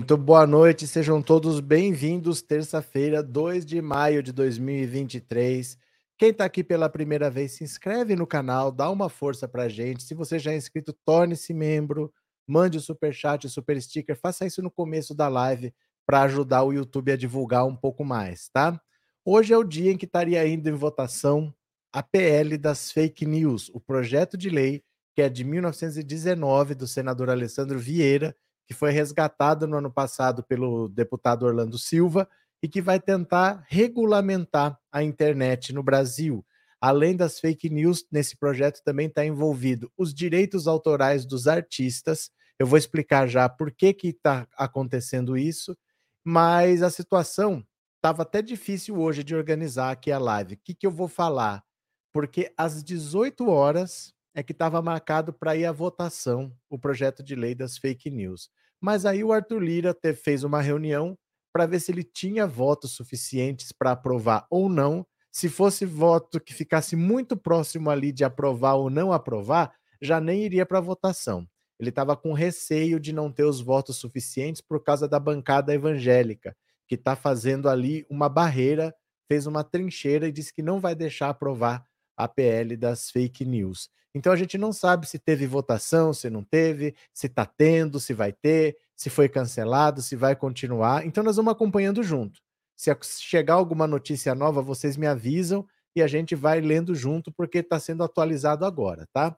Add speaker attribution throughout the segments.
Speaker 1: Muito boa noite, sejam todos bem-vindos. Terça-feira, 2 de maio de 2023. Quem está aqui pela primeira vez, se inscreve no canal, dá uma força para gente. Se você já é inscrito, torne-se membro, mande o super chat, o super sticker, faça isso no começo da live para ajudar o YouTube a divulgar um pouco mais, tá? Hoje é o dia em que estaria indo em votação a PL das fake news, o projeto de lei que é de 1919 do senador Alessandro Vieira que foi resgatado no ano passado pelo deputado Orlando Silva e que vai tentar regulamentar a internet no Brasil. Além das fake news, nesse projeto também está envolvido os direitos autorais dos artistas. Eu vou explicar já por que está acontecendo isso, mas a situação estava até difícil hoje de organizar aqui a live. O que, que eu vou falar? Porque às 18 horas é que estava marcado para ir à votação o projeto de lei das fake news. Mas aí o Arthur Lira te, fez uma reunião para ver se ele tinha votos suficientes para aprovar ou não. Se fosse voto que ficasse muito próximo ali de aprovar ou não aprovar, já nem iria para votação. Ele estava com receio de não ter os votos suficientes por causa da bancada evangélica, que está fazendo ali uma barreira, fez uma trincheira e disse que não vai deixar aprovar a PL das fake news. Então a gente não sabe se teve votação, se não teve, se está tendo, se vai ter, se foi cancelado, se vai continuar. Então nós vamos acompanhando junto. Se chegar alguma notícia nova, vocês me avisam e a gente vai lendo junto porque está sendo atualizado agora, tá?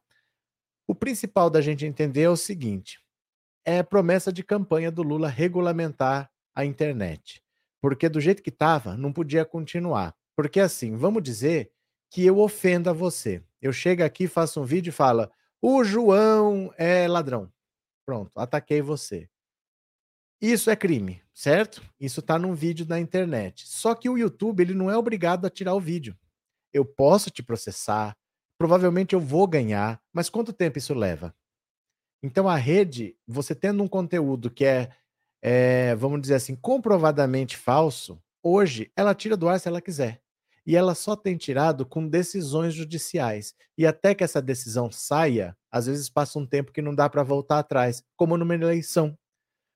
Speaker 1: O principal da gente entender é o seguinte: é promessa de campanha do Lula regulamentar a internet. Porque do jeito que estava, não podia continuar. Porque assim, vamos dizer que eu ofenda você. Eu chego aqui, faço um vídeo e falo: o João é ladrão. Pronto, ataquei você. Isso é crime, certo? Isso está num vídeo na internet. Só que o YouTube ele não é obrigado a tirar o vídeo. Eu posso te processar, provavelmente eu vou ganhar, mas quanto tempo isso leva? Então a rede, você tendo um conteúdo que é, é vamos dizer assim, comprovadamente falso, hoje ela tira do ar se ela quiser e ela só tem tirado com decisões judiciais. E até que essa decisão saia, às vezes passa um tempo que não dá para voltar atrás, como numa eleição.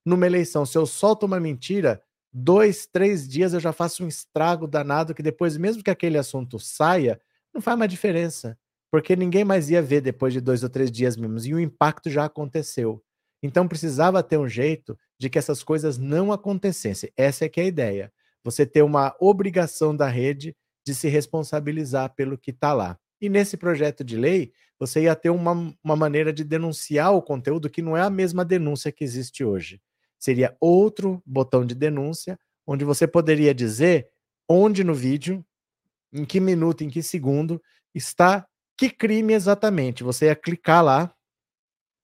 Speaker 1: Numa eleição, se eu solto uma mentira, dois, três dias eu já faço um estrago danado que depois, mesmo que aquele assunto saia, não faz mais diferença. Porque ninguém mais ia ver depois de dois ou três dias mesmo. E o impacto já aconteceu. Então precisava ter um jeito de que essas coisas não acontecessem. Essa é que é a ideia. Você ter uma obrigação da rede de se responsabilizar pelo que está lá. E nesse projeto de lei, você ia ter uma, uma maneira de denunciar o conteúdo que não é a mesma denúncia que existe hoje. Seria outro botão de denúncia, onde você poderia dizer onde no vídeo, em que minuto, em que segundo está que crime exatamente. Você ia clicar lá,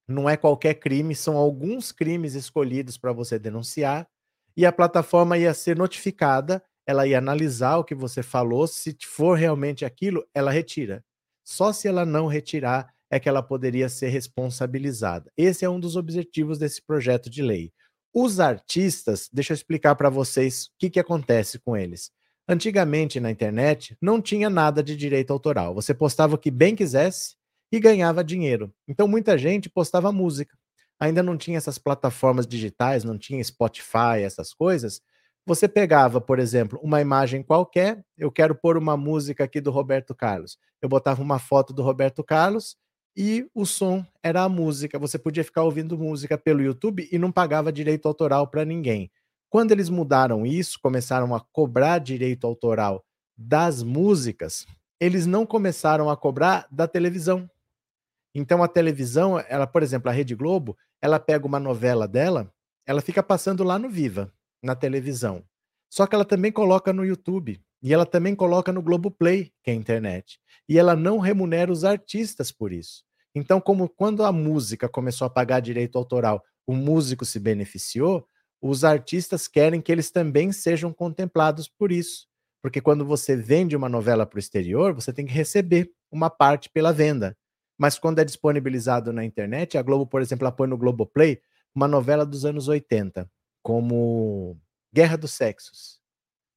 Speaker 1: não é qualquer crime, são alguns crimes escolhidos para você denunciar, e a plataforma ia ser notificada ela ia analisar o que você falou, se for realmente aquilo, ela retira. Só se ela não retirar é que ela poderia ser responsabilizada. Esse é um dos objetivos desse projeto de lei. Os artistas, deixa eu explicar para vocês o que, que acontece com eles. Antigamente na internet não tinha nada de direito autoral. Você postava o que bem quisesse e ganhava dinheiro. Então muita gente postava música. Ainda não tinha essas plataformas digitais, não tinha Spotify, essas coisas. Você pegava, por exemplo, uma imagem qualquer, eu quero pôr uma música aqui do Roberto Carlos. Eu botava uma foto do Roberto Carlos e o som era a música. Você podia ficar ouvindo música pelo YouTube e não pagava direito autoral para ninguém. Quando eles mudaram isso, começaram a cobrar direito autoral das músicas, eles não começaram a cobrar da televisão. Então a televisão, ela, por exemplo, a Rede Globo, ela pega uma novela dela, ela fica passando lá no Viva na televisão. Só que ela também coloca no YouTube. E ela também coloca no Globoplay, que é a internet. E ela não remunera os artistas por isso. Então, como quando a música começou a pagar direito autoral, o músico se beneficiou, os artistas querem que eles também sejam contemplados por isso. Porque quando você vende uma novela para o exterior, você tem que receber uma parte pela venda. Mas quando é disponibilizado na internet, a Globo, por exemplo, ela põe no Globoplay uma novela dos anos 80 como Guerra dos Sexos.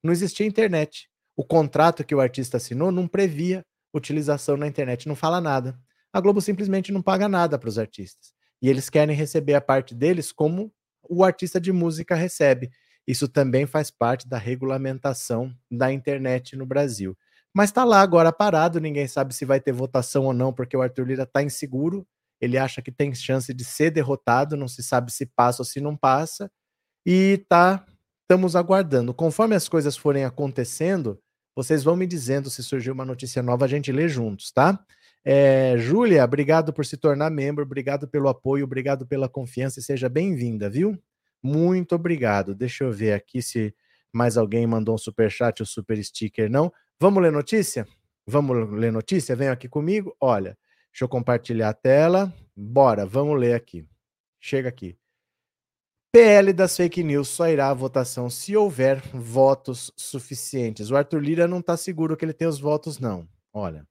Speaker 1: Não existia internet. O contrato que o artista assinou não previa utilização na internet, não fala nada. A Globo simplesmente não paga nada para os artistas. E eles querem receber a parte deles como o artista de música recebe. Isso também faz parte da regulamentação da internet no Brasil. Mas está lá agora parado, ninguém sabe se vai ter votação ou não, porque o Arthur Lira está inseguro. Ele acha que tem chance de ser derrotado, não se sabe se passa ou se não passa. E tá, estamos aguardando. Conforme as coisas forem acontecendo, vocês vão me dizendo se surgiu uma notícia nova, a gente lê juntos, tá? É, Júlia, obrigado por se tornar membro, obrigado pelo apoio, obrigado pela confiança e seja bem-vinda, viu? Muito obrigado. Deixa eu ver aqui se mais alguém mandou um super chat ou super sticker, não. Vamos ler notícia? Vamos ler notícia? Vem aqui comigo. Olha, deixa eu compartilhar a tela. Bora, vamos ler aqui. Chega aqui. PL das fake news só irá à votação se houver votos suficientes. O Arthur Lira não está seguro que ele tem os votos, não. Olha.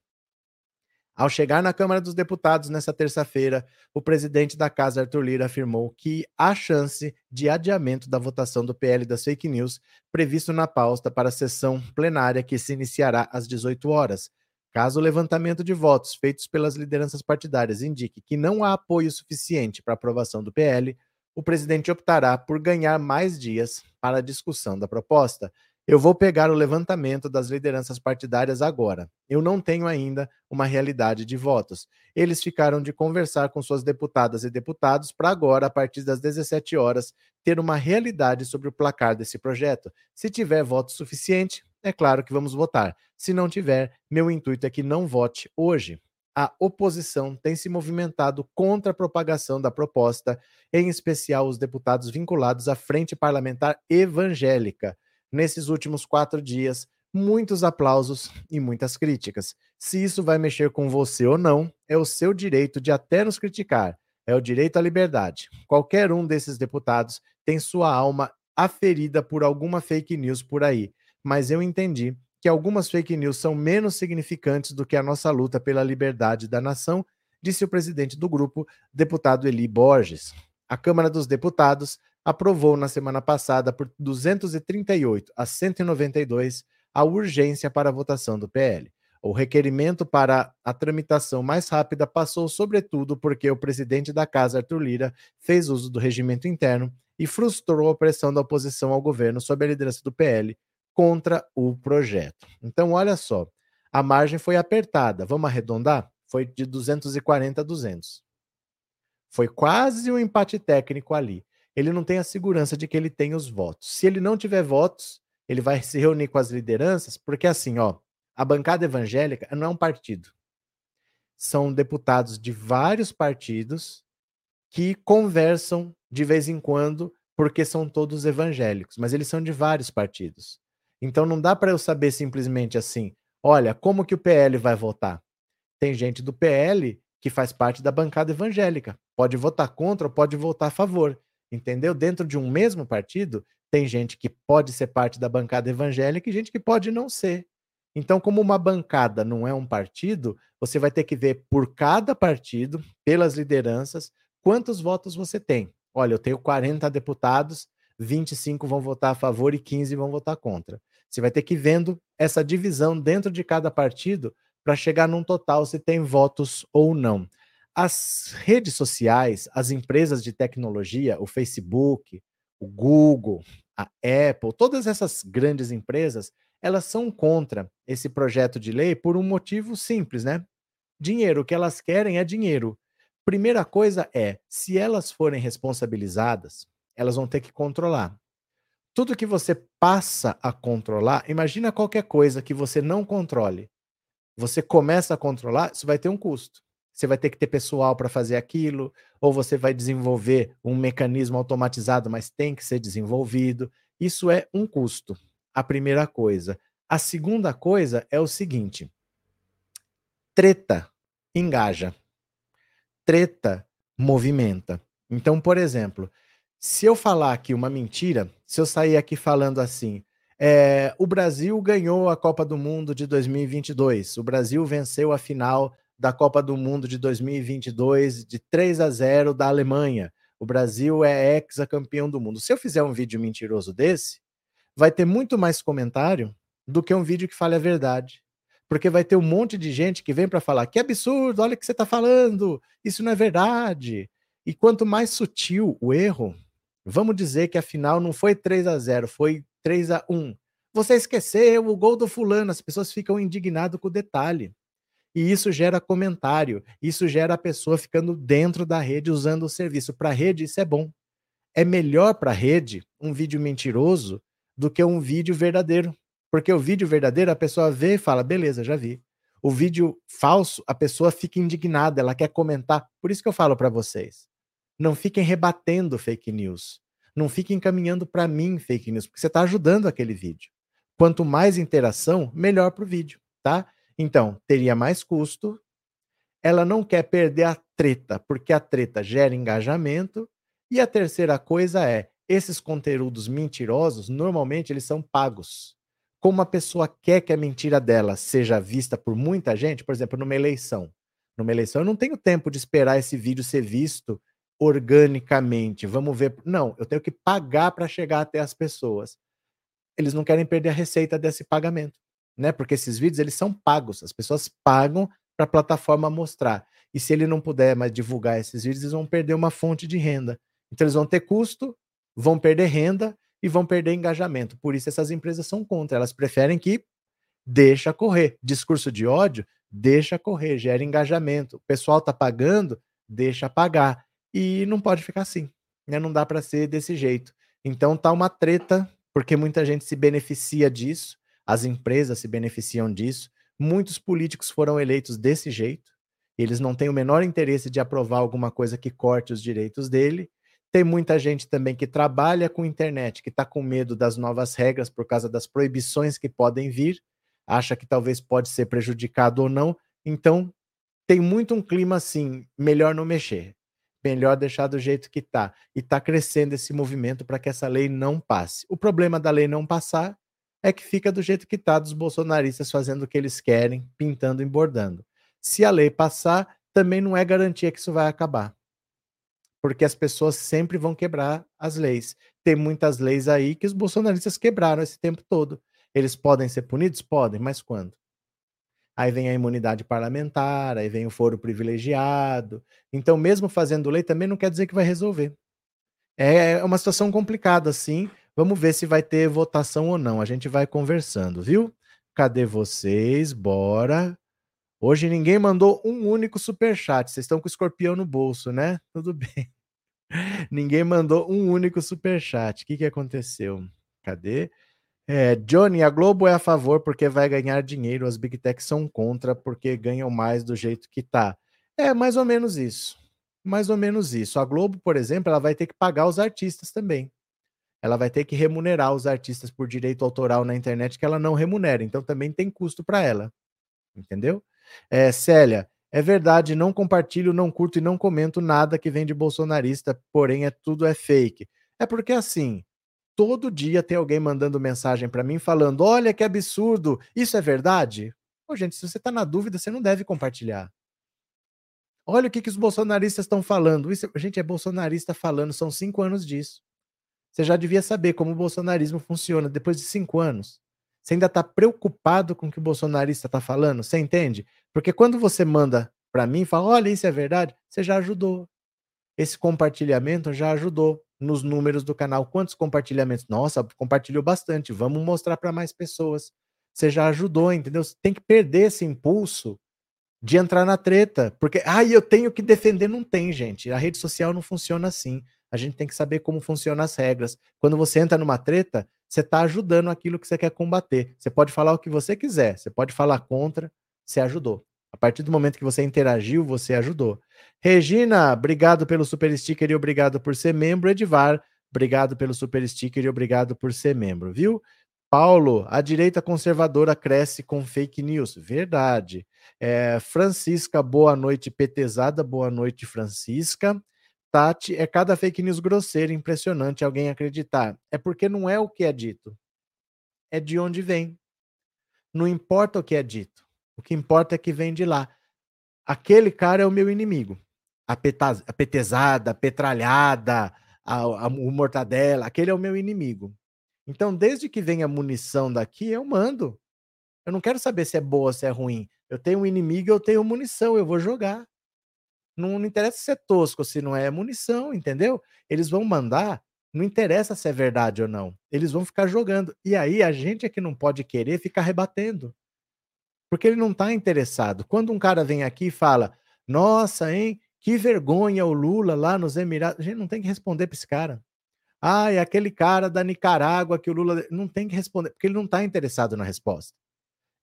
Speaker 1: Ao chegar na Câmara dos Deputados nesta terça-feira, o presidente da casa, Arthur Lira, afirmou que há chance de adiamento da votação do PL das fake news previsto na pauta para a sessão plenária que se iniciará às 18 horas. Caso o levantamento de votos feitos pelas lideranças partidárias indique que não há apoio suficiente para aprovação do PL, o presidente optará por ganhar mais dias para a discussão da proposta. Eu vou pegar o levantamento das lideranças partidárias agora. Eu não tenho ainda uma realidade de votos. Eles ficaram de conversar com suas deputadas e deputados para agora, a partir das 17 horas, ter uma realidade sobre o placar desse projeto. Se tiver voto suficiente, é claro que vamos votar. Se não tiver, meu intuito é que não vote hoje. A oposição tem se movimentado contra a propagação da proposta, em especial os deputados vinculados à Frente Parlamentar Evangélica nesses últimos quatro dias, muitos aplausos e muitas críticas. Se isso vai mexer com você ou não, é o seu direito de até nos criticar. É o direito à liberdade. Qualquer um desses deputados tem sua alma aferida por alguma fake news por aí. Mas eu entendi que algumas fake news são menos significantes do que a nossa luta pela liberdade da nação, disse o presidente do grupo, deputado Eli Borges. A Câmara dos Deputados aprovou na semana passada por 238 a 192 a urgência para a votação do PL. O requerimento para a tramitação mais rápida passou, sobretudo, porque o presidente da Casa, Arthur Lira, fez uso do regimento interno e frustrou a pressão da oposição ao governo sob a liderança do PL contra o projeto. Então, olha só, a margem foi apertada. Vamos arredondar? Foi de 240 a 200. Foi quase um empate técnico ali ele não tem a segurança de que ele tem os votos. Se ele não tiver votos, ele vai se reunir com as lideranças, porque assim, ó, a bancada evangélica não é um partido. São deputados de vários partidos que conversam de vez em quando, porque são todos evangélicos, mas eles são de vários partidos. Então não dá para eu saber simplesmente assim, olha, como que o PL vai votar? Tem gente do PL que faz parte da bancada evangélica. Pode votar contra ou pode votar a favor. Entendeu? Dentro de um mesmo partido, tem gente que pode ser parte da bancada evangélica e gente que pode não ser. Então, como uma bancada não é um partido, você vai ter que ver por cada partido, pelas lideranças, quantos votos você tem. Olha, eu tenho 40 deputados, 25 vão votar a favor e 15 vão votar contra. Você vai ter que ir vendo essa divisão dentro de cada partido para chegar num total se tem votos ou não. As redes sociais, as empresas de tecnologia, o Facebook, o Google, a Apple, todas essas grandes empresas, elas são contra esse projeto de lei por um motivo simples, né? Dinheiro, o que elas querem é dinheiro. Primeira coisa é, se elas forem responsabilizadas, elas vão ter que controlar. Tudo que você passa a controlar, imagina qualquer coisa que você não controle. Você começa a controlar, isso vai ter um custo você vai ter que ter pessoal para fazer aquilo, ou você vai desenvolver um mecanismo automatizado, mas tem que ser desenvolvido. Isso é um custo, a primeira coisa. A segunda coisa é o seguinte: treta engaja, treta movimenta. Então, por exemplo, se eu falar aqui uma mentira, se eu sair aqui falando assim, é, o Brasil ganhou a Copa do Mundo de 2022, o Brasil venceu a final da Copa do Mundo de 2022 de 3 a 0 da Alemanha. O Brasil é ex-campeão do mundo. Se eu fizer um vídeo mentiroso desse, vai ter muito mais comentário do que um vídeo que fale a verdade. Porque vai ter um monte de gente que vem para falar: que absurdo, olha o que você está falando, isso não é verdade. E quanto mais sutil o erro, Vamos dizer que a final não foi 3 a 0 foi 3 a 1 Você esqueceu o gol do fulano, as pessoas ficam indignadas com o detalhe. E isso gera comentário, isso gera a pessoa ficando dentro da rede usando o serviço. Para a rede, isso é bom. É melhor para a rede um vídeo mentiroso do que um vídeo verdadeiro. Porque o vídeo verdadeiro a pessoa vê e fala: beleza, já vi. O vídeo falso, a pessoa fica indignada, ela quer comentar. Por isso que eu falo para vocês: não fiquem rebatendo fake news. Não fiquem encaminhando para mim fake news, porque você está ajudando aquele vídeo. Quanto mais interação, melhor para o vídeo, tá? Então, teria mais custo. Ela não quer perder a treta, porque a treta gera engajamento. E a terceira coisa é, esses conteúdos mentirosos, normalmente eles são pagos como a pessoa quer que a mentira dela seja vista por muita gente, por exemplo, numa eleição. Numa eleição, eu não tenho tempo de esperar esse vídeo ser visto organicamente. Vamos ver. Não, eu tenho que pagar para chegar até as pessoas. Eles não querem perder a receita desse pagamento, né? Porque esses vídeos eles são pagos. As pessoas pagam para a plataforma mostrar. E se ele não puder mais divulgar esses vídeos, eles vão perder uma fonte de renda. Então eles vão ter custo, vão perder renda e vão perder engajamento. Por isso essas empresas são contra, elas preferem que deixa correr. Discurso de ódio, deixa correr, gera engajamento. O pessoal tá pagando, deixa pagar. E não pode ficar assim, né? Não dá para ser desse jeito. Então tá uma treta, porque muita gente se beneficia disso, as empresas se beneficiam disso. Muitos políticos foram eleitos desse jeito. Eles não têm o menor interesse de aprovar alguma coisa que corte os direitos dele, tem muita gente também que trabalha com internet, que está com medo das novas regras por causa das proibições que podem vir, acha que talvez pode ser prejudicado ou não. Então, tem muito um clima assim, melhor não mexer, melhor deixar do jeito que está. E está crescendo esse movimento para que essa lei não passe. O problema da lei não passar é que fica do jeito que está, dos bolsonaristas fazendo o que eles querem, pintando e bordando. Se a lei passar, também não é garantia que isso vai acabar porque as pessoas sempre vão quebrar as leis. Tem muitas leis aí que os bolsonaristas quebraram esse tempo todo. Eles podem ser punidos? Podem, mas quando? Aí vem a imunidade parlamentar, aí vem o foro privilegiado. Então, mesmo fazendo lei, também não quer dizer que vai resolver. É uma situação complicada, sim. Vamos ver se vai ter votação ou não. A gente vai conversando, viu? Cadê vocês? Bora. Hoje ninguém mandou um único super chat. Vocês estão com o escorpião no bolso, né? Tudo bem. ninguém mandou um único super chat. O que, que aconteceu? Cadê? É, Johnny, a Globo é a favor porque vai ganhar dinheiro, as Big Techs são contra porque ganham mais do jeito que tá. É mais ou menos isso. Mais ou menos isso. A Globo, por exemplo, ela vai ter que pagar os artistas também. Ela vai ter que remunerar os artistas por direito autoral na internet que ela não remunera. Então também tem custo para ela. Entendeu? É, Célia, é verdade, não compartilho, não curto e não comento nada que vem de bolsonarista, porém é tudo é fake. É porque assim, todo dia tem alguém mandando mensagem para mim falando: "Olha que absurdo, isso é verdade?". Pô, gente, se você tá na dúvida, você não deve compartilhar. Olha o que, que os bolsonaristas estão falando. Isso, gente, é bolsonarista falando, são cinco anos disso. Você já devia saber como o bolsonarismo funciona depois de cinco anos. Você ainda está preocupado com o que o bolsonarista está falando? Você entende? Porque quando você manda para mim e fala, olha, isso é verdade, você já ajudou. Esse compartilhamento já ajudou nos números do canal. Quantos compartilhamentos? Nossa, compartilhou bastante. Vamos mostrar para mais pessoas. Você já ajudou, entendeu? Você tem que perder esse impulso de entrar na treta. Porque, ai, ah, eu tenho que defender. Não tem, gente. A rede social não funciona assim. A gente tem que saber como funcionam as regras. Quando você entra numa treta, você está ajudando aquilo que você quer combater. Você pode falar o que você quiser, você pode falar contra, você ajudou. A partir do momento que você interagiu, você ajudou. Regina, obrigado pelo super sticker e obrigado por ser membro. Edivar, obrigado pelo super sticker e obrigado por ser membro, viu? Paulo, a direita conservadora cresce com fake news. Verdade. É, Francisca, boa noite, petezada. Boa noite, Francisca. Tati, é cada fake news grosseira, impressionante alguém acreditar. É porque não é o que é dito, é de onde vem. Não importa o que é dito, o que importa é que vem de lá. Aquele cara é o meu inimigo. A, petaz, a petezada, a petralhada, a, a, o mortadela, aquele é o meu inimigo. Então, desde que vem a munição daqui, eu mando. Eu não quero saber se é boa ou se é ruim. Eu tenho um inimigo, eu tenho munição, eu vou jogar. Não, não interessa se é tosco, se não é munição, entendeu? Eles vão mandar Não interessa se é verdade ou não. Eles vão ficar jogando. E aí a gente é que não pode querer ficar rebatendo. Porque ele não está interessado. Quando um cara vem aqui e fala: Nossa, hein? Que vergonha o Lula lá nos Emirados. A gente não tem que responder para esse cara. Ah, é aquele cara da Nicarágua que o Lula. Não tem que responder, porque ele não está interessado na resposta.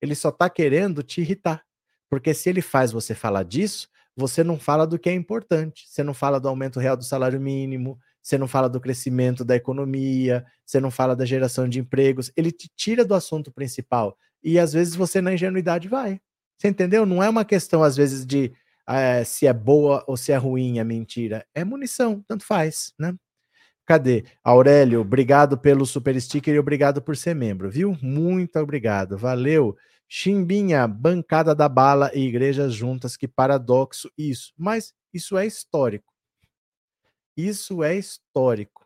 Speaker 1: Ele só está querendo te irritar. Porque se ele faz você falar disso, você não fala do que é importante. Você não fala do aumento real do salário mínimo, você não fala do crescimento da economia, você não fala da geração de empregos. Ele te tira do assunto principal. E às vezes você, na ingenuidade, vai. Você entendeu? Não é uma questão, às vezes, de é, se é boa ou se é ruim a mentira. É munição, tanto faz, né? Cadê? Aurélio, obrigado pelo super sticker e obrigado por ser membro, viu? Muito obrigado, valeu. Chimbinha, bancada da bala e igrejas juntas, que paradoxo isso. Mas isso é histórico. Isso é histórico.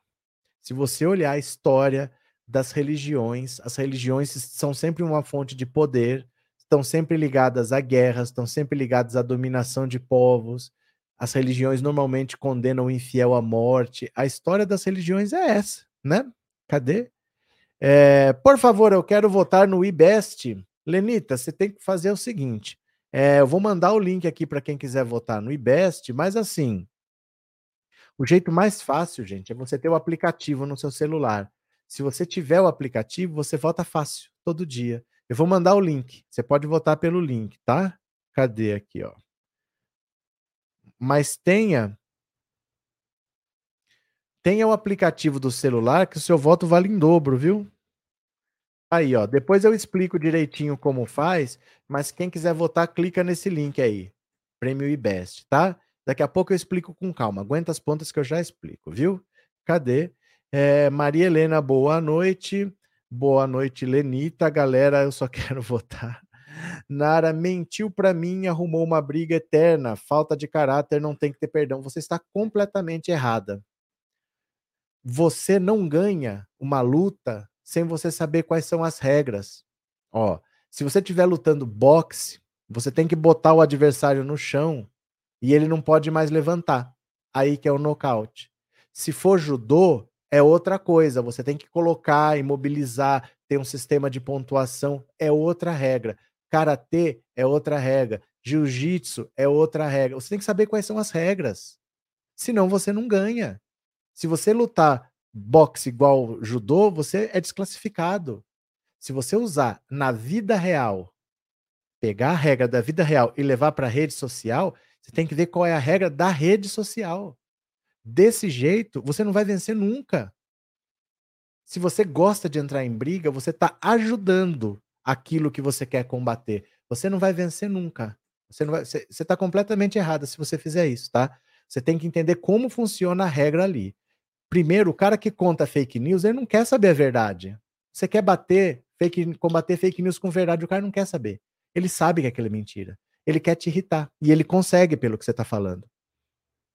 Speaker 1: Se você olhar a história das religiões, as religiões são sempre uma fonte de poder, estão sempre ligadas a guerras, estão sempre ligadas à dominação de povos. As religiões normalmente condenam o infiel à morte. A história das religiões é essa, né? Cadê? É, por favor, eu quero votar no IBEST. Lenita, você tem que fazer o seguinte: é, eu vou mandar o link aqui para quem quiser votar no IBEST, mas assim, o jeito mais fácil, gente, é você ter o aplicativo no seu celular. Se você tiver o aplicativo, você vota fácil, todo dia. Eu vou mandar o link. Você pode votar pelo link, tá? Cadê aqui, ó? Mas tenha tenha o aplicativo do celular que o seu voto vale em dobro, viu? Aí, ó, depois eu explico direitinho como faz, mas quem quiser votar, clica nesse link aí. Prêmio IBEST, tá? Daqui a pouco eu explico com calma. Aguenta as pontas que eu já explico, viu? Cadê? É, Maria Helena, boa noite. Boa noite, Lenita. Galera, eu só quero votar. Nara mentiu para mim, arrumou uma briga eterna. Falta de caráter, não tem que ter perdão. Você está completamente errada. Você não ganha uma luta sem você saber quais são as regras. Ó, se você estiver lutando boxe, você tem que botar o adversário no chão e ele não pode mais levantar. Aí que é o nocaute. Se for judô, é outra coisa. Você tem que colocar, imobilizar, ter um sistema de pontuação, é outra regra. Karatê é outra regra. Jiu-jitsu é outra regra. Você tem que saber quais são as regras. Senão você não ganha. Se você lutar boxe igual judô, você é desclassificado. Se você usar na vida real, pegar a regra da vida real e levar para a rede social, você tem que ver qual é a regra da rede social. Desse jeito, você não vai vencer nunca. Se você gosta de entrar em briga, você está ajudando aquilo que você quer combater. Você não vai vencer nunca. Você você está completamente errada se você fizer isso, tá? Você tem que entender como funciona a regra ali. Primeiro, o cara que conta fake news, ele não quer saber a verdade. Você quer bater fake, combater fake news com verdade, o cara não quer saber. Ele sabe que aquilo é mentira. Ele quer te irritar. E ele consegue pelo que você está falando.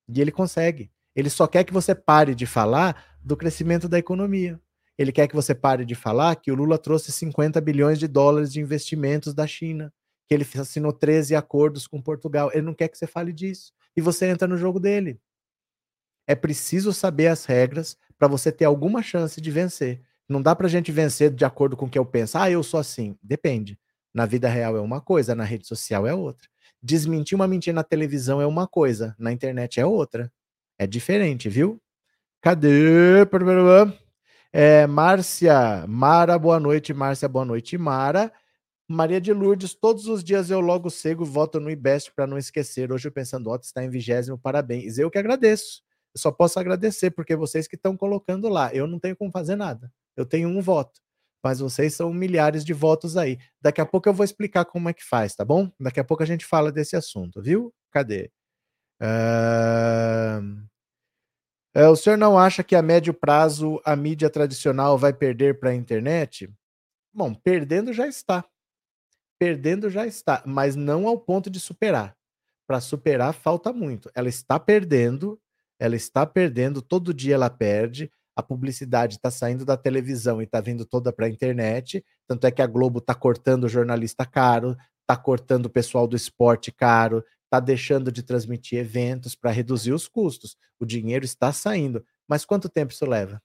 Speaker 1: E ele consegue. Ele só quer que você pare de falar do crescimento da economia. Ele quer que você pare de falar que o Lula trouxe 50 bilhões de dólares de investimentos da China, que ele assinou 13 acordos com Portugal. Ele não quer que você fale disso. E você entra no jogo dele. É preciso saber as regras para você ter alguma chance de vencer. Não dá para a gente vencer de acordo com o que eu penso. Ah, eu sou assim. Depende. Na vida real é uma coisa, na rede social é outra. Desmentir uma mentira na televisão é uma coisa, na internet é outra. É diferente, viu? Cadê? É, Márcia, Mara, boa noite. Márcia, boa noite. Mara, Maria de Lourdes, todos os dias eu logo cego voto no IBEST para não esquecer. Hoje eu pensando, Otto está em vigésimo, parabéns. Eu que agradeço. Eu só posso agradecer, porque vocês que estão colocando lá. Eu não tenho como fazer nada. Eu tenho um voto. Mas vocês são milhares de votos aí. Daqui a pouco eu vou explicar como é que faz, tá bom? Daqui a pouco a gente fala desse assunto, viu? Cadê? Uh... É, o senhor não acha que a médio prazo a mídia tradicional vai perder para a internet? Bom, perdendo já está. Perdendo já está, mas não ao ponto de superar. Para superar, falta muito. Ela está perdendo, ela está perdendo, todo dia ela perde. A publicidade está saindo da televisão e está vindo toda para a internet. Tanto é que a Globo está cortando o jornalista caro, está cortando o pessoal do esporte caro, está deixando de transmitir eventos para reduzir os custos. O dinheiro está saindo. Mas quanto tempo isso leva?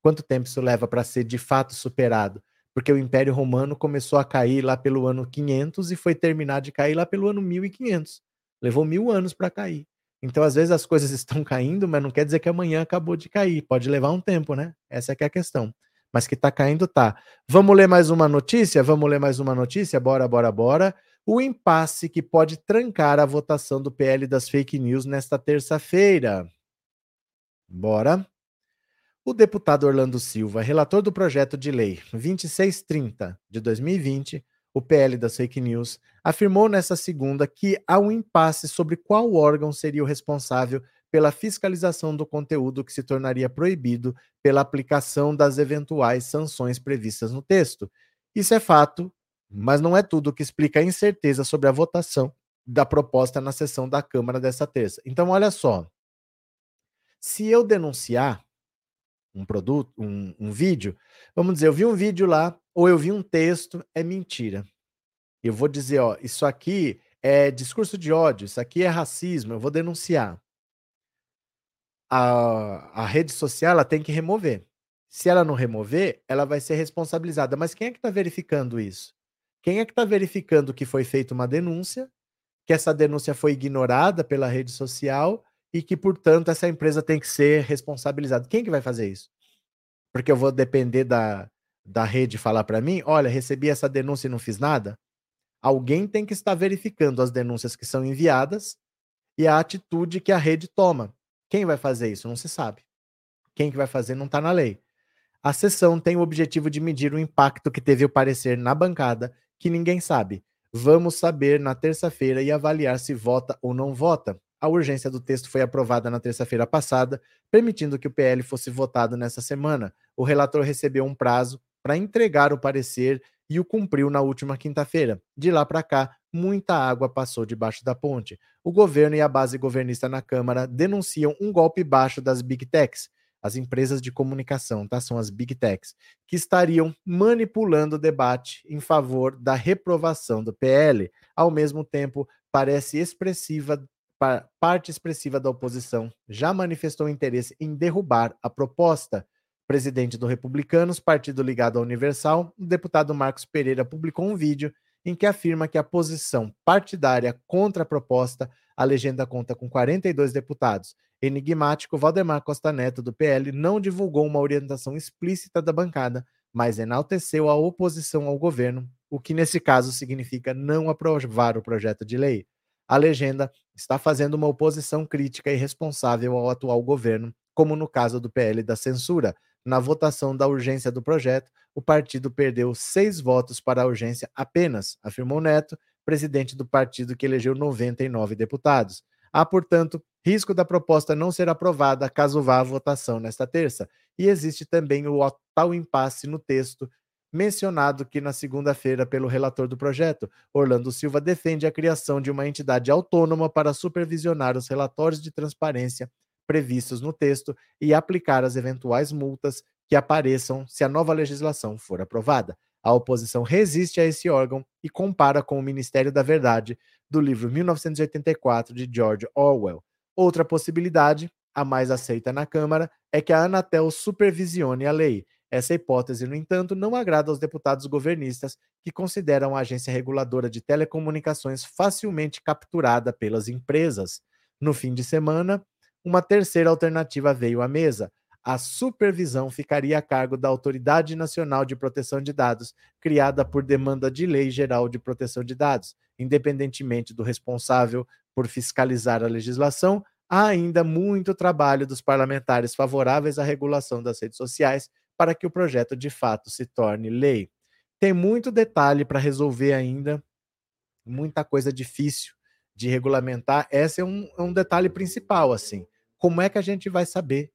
Speaker 1: Quanto tempo isso leva para ser de fato superado? Porque o Império Romano começou a cair lá pelo ano 500 e foi terminar de cair lá pelo ano 1500. Levou mil anos para cair. Então, às vezes, as coisas estão caindo, mas não quer dizer que amanhã acabou de cair. Pode levar um tempo, né? Essa é, é a questão. Mas que está caindo, tá. Vamos ler mais uma notícia? Vamos ler mais uma notícia? Bora, bora, bora. O impasse que pode trancar a votação do PL das fake news nesta terça-feira. Bora. O deputado Orlando Silva, relator do projeto de lei 2630 de 2020, o PL das fake news, afirmou nesta segunda que há um impasse sobre qual órgão seria o responsável pela fiscalização do conteúdo que se tornaria proibido pela aplicação das eventuais sanções previstas no texto. Isso é fato, mas não é tudo o que explica a incerteza sobre a votação da proposta na sessão da Câmara desta terça. Então, olha só. Se eu denunciar, um produto, um, um vídeo, vamos dizer, eu vi um vídeo lá, ou eu vi um texto, é mentira. Eu vou dizer, ó, isso aqui é discurso de ódio, isso aqui é racismo, eu vou denunciar. A, a rede social ela tem que remover. Se ela não remover, ela vai ser responsabilizada. Mas quem é que está verificando isso? Quem é que está verificando que foi feita uma denúncia, que essa denúncia foi ignorada pela rede social e que, portanto, essa empresa tem que ser responsabilizada. Quem que vai fazer isso? Porque eu vou depender da, da rede falar para mim, olha, recebi essa denúncia e não fiz nada? Alguém tem que estar verificando as denúncias que são enviadas e a atitude que a rede toma. Quem vai fazer isso? Não se sabe. Quem que vai fazer não está na lei. A sessão tem o objetivo de medir o impacto que teve o parecer na bancada, que ninguém sabe. Vamos saber na terça-feira e avaliar se vota ou não vota. A urgência do texto foi aprovada na terça-feira passada, permitindo que o PL fosse votado nessa semana. O relator recebeu um prazo para entregar o parecer e o cumpriu na última quinta-feira. De lá para cá, muita água passou debaixo da ponte. O governo e a base governista na Câmara denunciam um golpe baixo das Big Techs, as empresas de comunicação, tá? São as Big Techs, que estariam manipulando o debate em favor da reprovação do PL. Ao mesmo tempo, parece expressiva parte expressiva da oposição já manifestou interesse em derrubar a proposta. Presidente do Republicanos, partido ligado à Universal, o deputado Marcos Pereira publicou um vídeo em que afirma que a posição partidária contra a proposta, a legenda conta com 42 deputados. Enigmático, Valdemar Costa Neto, do PL, não divulgou uma orientação explícita da bancada, mas enalteceu a oposição ao governo, o que nesse caso significa não aprovar o projeto de lei. A legenda está fazendo uma oposição crítica e responsável ao atual governo, como no caso do PL da censura. Na votação da urgência do projeto, o partido perdeu seis votos para a urgência apenas, afirmou Neto, presidente do partido que elegeu 99 deputados. Há, portanto, risco da proposta não ser aprovada caso vá à votação nesta terça. E existe também o tal impasse no texto mencionado que na segunda-feira pelo relator do projeto, Orlando Silva defende a criação de uma entidade autônoma para supervisionar os relatórios de transparência previstos no texto e aplicar as eventuais multas que apareçam se a nova legislação for aprovada. A oposição resiste a esse órgão e compara com o Ministério da Verdade do livro 1984 de George Orwell. Outra possibilidade, a mais aceita na Câmara, é que a Anatel supervisione a lei essa hipótese, no entanto, não agrada aos deputados governistas, que consideram a agência reguladora de telecomunicações facilmente capturada pelas empresas. No fim de semana, uma terceira alternativa veio à mesa. A supervisão ficaria a cargo da Autoridade Nacional de Proteção de Dados, criada por demanda de Lei Geral de Proteção de Dados. Independentemente do responsável por fiscalizar a legislação, há ainda muito trabalho dos parlamentares favoráveis à regulação das redes sociais para que o projeto de fato se torne lei. Tem muito detalhe para resolver ainda, muita coisa difícil de regulamentar. Esse é um, é um detalhe principal, assim. Como é que a gente vai saber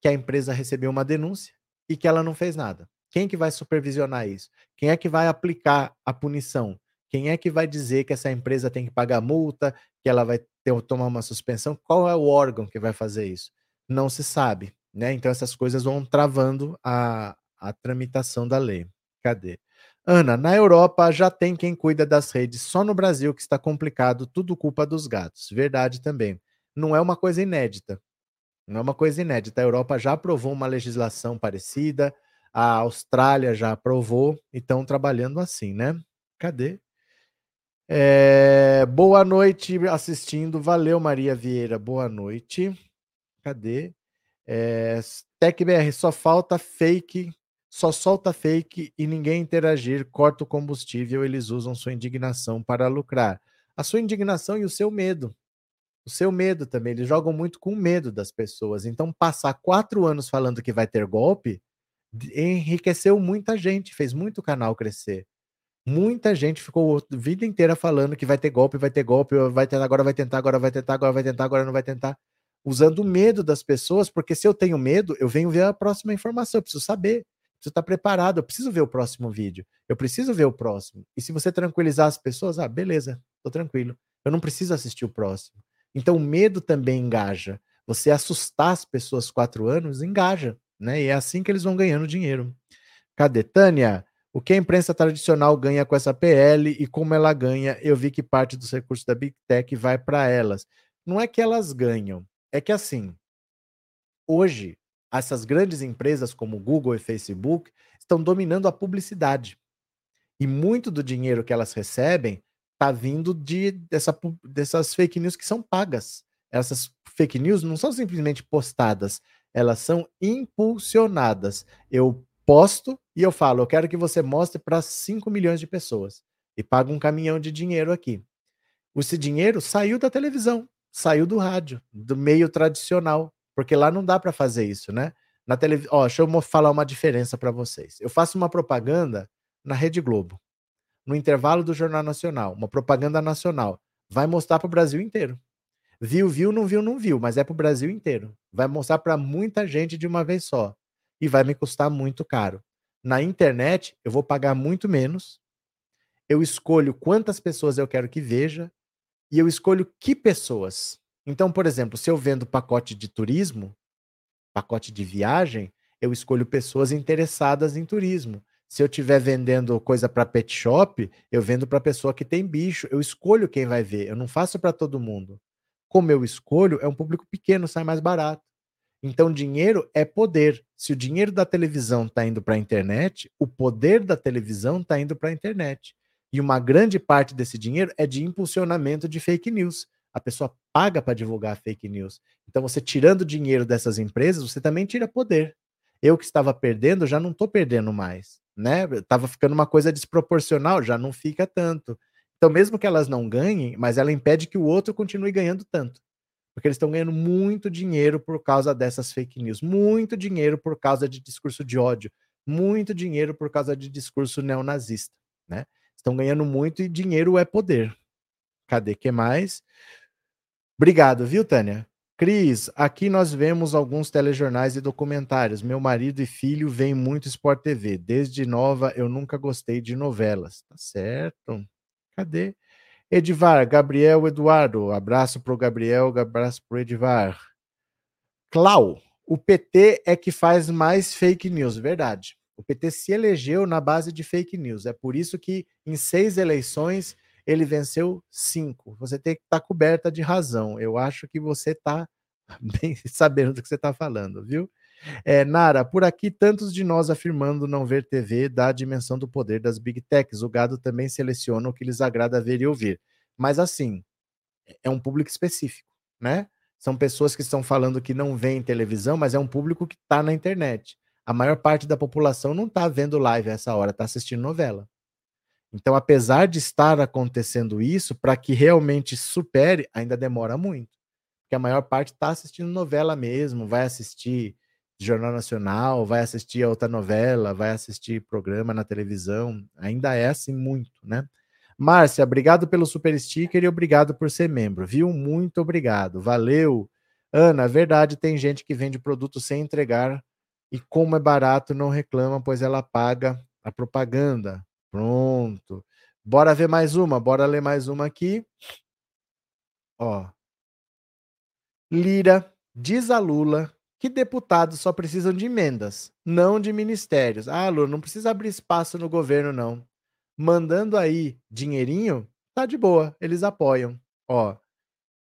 Speaker 1: que a empresa recebeu uma denúncia e que ela não fez nada? Quem que vai supervisionar isso? Quem é que vai aplicar a punição? Quem é que vai dizer que essa empresa tem que pagar multa, que ela vai ter, tomar uma suspensão? Qual é o órgão que vai fazer isso? Não se sabe. Né? Então essas coisas vão travando a, a tramitação da lei. Cadê? Ana, na Europa já tem quem cuida das redes, só no Brasil que está complicado, tudo culpa dos gatos. Verdade também. Não é uma coisa inédita. Não é uma coisa inédita. A Europa já aprovou uma legislação parecida, a Austrália já aprovou e estão trabalhando assim, né? Cadê? É, boa noite assistindo. Valeu, Maria Vieira. Boa noite. Cadê? É, TecBR, só falta fake, só solta fake e ninguém interagir, corta o combustível, eles usam sua indignação para lucrar. A sua indignação e o seu medo o seu medo também. Eles jogam muito com medo das pessoas. Então, passar quatro anos falando que vai ter golpe enriqueceu muita gente, fez muito canal crescer. Muita gente ficou a vida inteira falando que vai ter golpe, vai ter golpe, vai tentar, agora vai tentar, agora vai tentar, agora vai tentar, agora não vai tentar. Usando o medo das pessoas, porque se eu tenho medo, eu venho ver a próxima informação, eu preciso saber, preciso estar preparado, eu preciso ver o próximo vídeo, eu preciso ver o próximo. E se você tranquilizar as pessoas, ah, beleza, tô tranquilo. Eu não preciso assistir o próximo. Então, o medo também engaja. Você assustar as pessoas quatro anos engaja, né? E é assim que eles vão ganhando dinheiro. Cadê? Tânia, o que a imprensa tradicional ganha com essa PL e como ela ganha, eu vi que parte dos recursos da Big Tech vai para elas. Não é que elas ganham, é que assim, hoje, essas grandes empresas como Google e Facebook estão dominando a publicidade. E muito do dinheiro que elas recebem tá vindo de dessa, dessas fake news que são pagas. Essas fake news não são simplesmente postadas, elas são impulsionadas. Eu posto e eu falo, eu quero que você mostre para 5 milhões de pessoas e paga um caminhão de dinheiro aqui. Esse dinheiro saiu da televisão, saiu do rádio, do meio tradicional, porque lá não dá para fazer isso, né? Na televisão, ó, deixa eu falar uma diferença para vocês. Eu faço uma propaganda na Rede Globo no intervalo do Jornal Nacional, uma propaganda nacional, vai mostrar para o Brasil inteiro. Viu, viu, não viu, não viu, mas é para o Brasil inteiro. Vai mostrar para muita gente de uma vez só. E vai me custar muito caro. Na internet, eu vou pagar muito menos. Eu escolho quantas pessoas eu quero que veja e eu escolho que pessoas. Então, por exemplo, se eu vendo pacote de turismo, pacote de viagem, eu escolho pessoas interessadas em turismo. Se eu estiver vendendo coisa para pet shop, eu vendo para pessoa que tem bicho. Eu escolho quem vai ver. Eu não faço para todo mundo. Como eu escolho, é um público pequeno, sai mais barato. Então, dinheiro é poder. Se o dinheiro da televisão está indo para a internet, o poder da televisão está indo para a internet. E uma grande parte desse dinheiro é de impulsionamento de fake news. A pessoa paga para divulgar fake news. Então, você tirando dinheiro dessas empresas, você também tira poder. Eu que estava perdendo, já não estou perdendo mais né? Tava ficando uma coisa desproporcional, já não fica tanto. Então, mesmo que elas não ganhem, mas ela impede que o outro continue ganhando tanto. Porque eles estão ganhando muito dinheiro por causa dessas fake news, muito dinheiro por causa de discurso de ódio, muito dinheiro por causa de discurso neonazista, né? Estão ganhando muito e dinheiro é poder. Cadê que mais? Obrigado, viu, Tânia? Cris, aqui nós vemos alguns telejornais e documentários. Meu marido e filho veem muito Sport TV. Desde nova eu nunca gostei de novelas. Tá certo. Cadê? Edivar, Gabriel Eduardo. Abraço pro Gabriel, abraço pro Edivar. Clau, o PT é que faz mais fake news, verdade. O PT se elegeu na base de fake news. É por isso que em seis eleições ele venceu cinco. Você tem que estar tá coberta de razão. Eu acho que você está bem sabendo do que você está falando, viu? É, Nara, por aqui, tantos de nós afirmando não ver TV dá a dimensão do poder das big techs. O gado também seleciona o que lhes agrada ver e ouvir. Mas assim, é um público específico, né? São pessoas que estão falando que não veem televisão, mas é um público que está na internet. A maior parte da população não está vendo live a essa hora, está assistindo novela. Então, apesar de estar acontecendo isso, para que realmente supere, ainda demora muito. Porque a maior parte está assistindo novela mesmo, vai assistir Jornal Nacional, vai assistir a outra novela, vai assistir programa na televisão. Ainda é assim muito, né? Márcia, obrigado pelo super sticker e obrigado por ser membro, viu? Muito obrigado, valeu. Ana, verdade, tem gente que vende produto sem entregar e como é barato não reclama, pois ela paga a propaganda. Pronto. Bora ver mais uma, bora ler mais uma aqui. Ó. Lira diz a Lula que deputados só precisam de emendas, não de ministérios. Ah, Lula, não precisa abrir espaço no governo, não. Mandando aí dinheirinho, tá de boa, eles apoiam. Ó,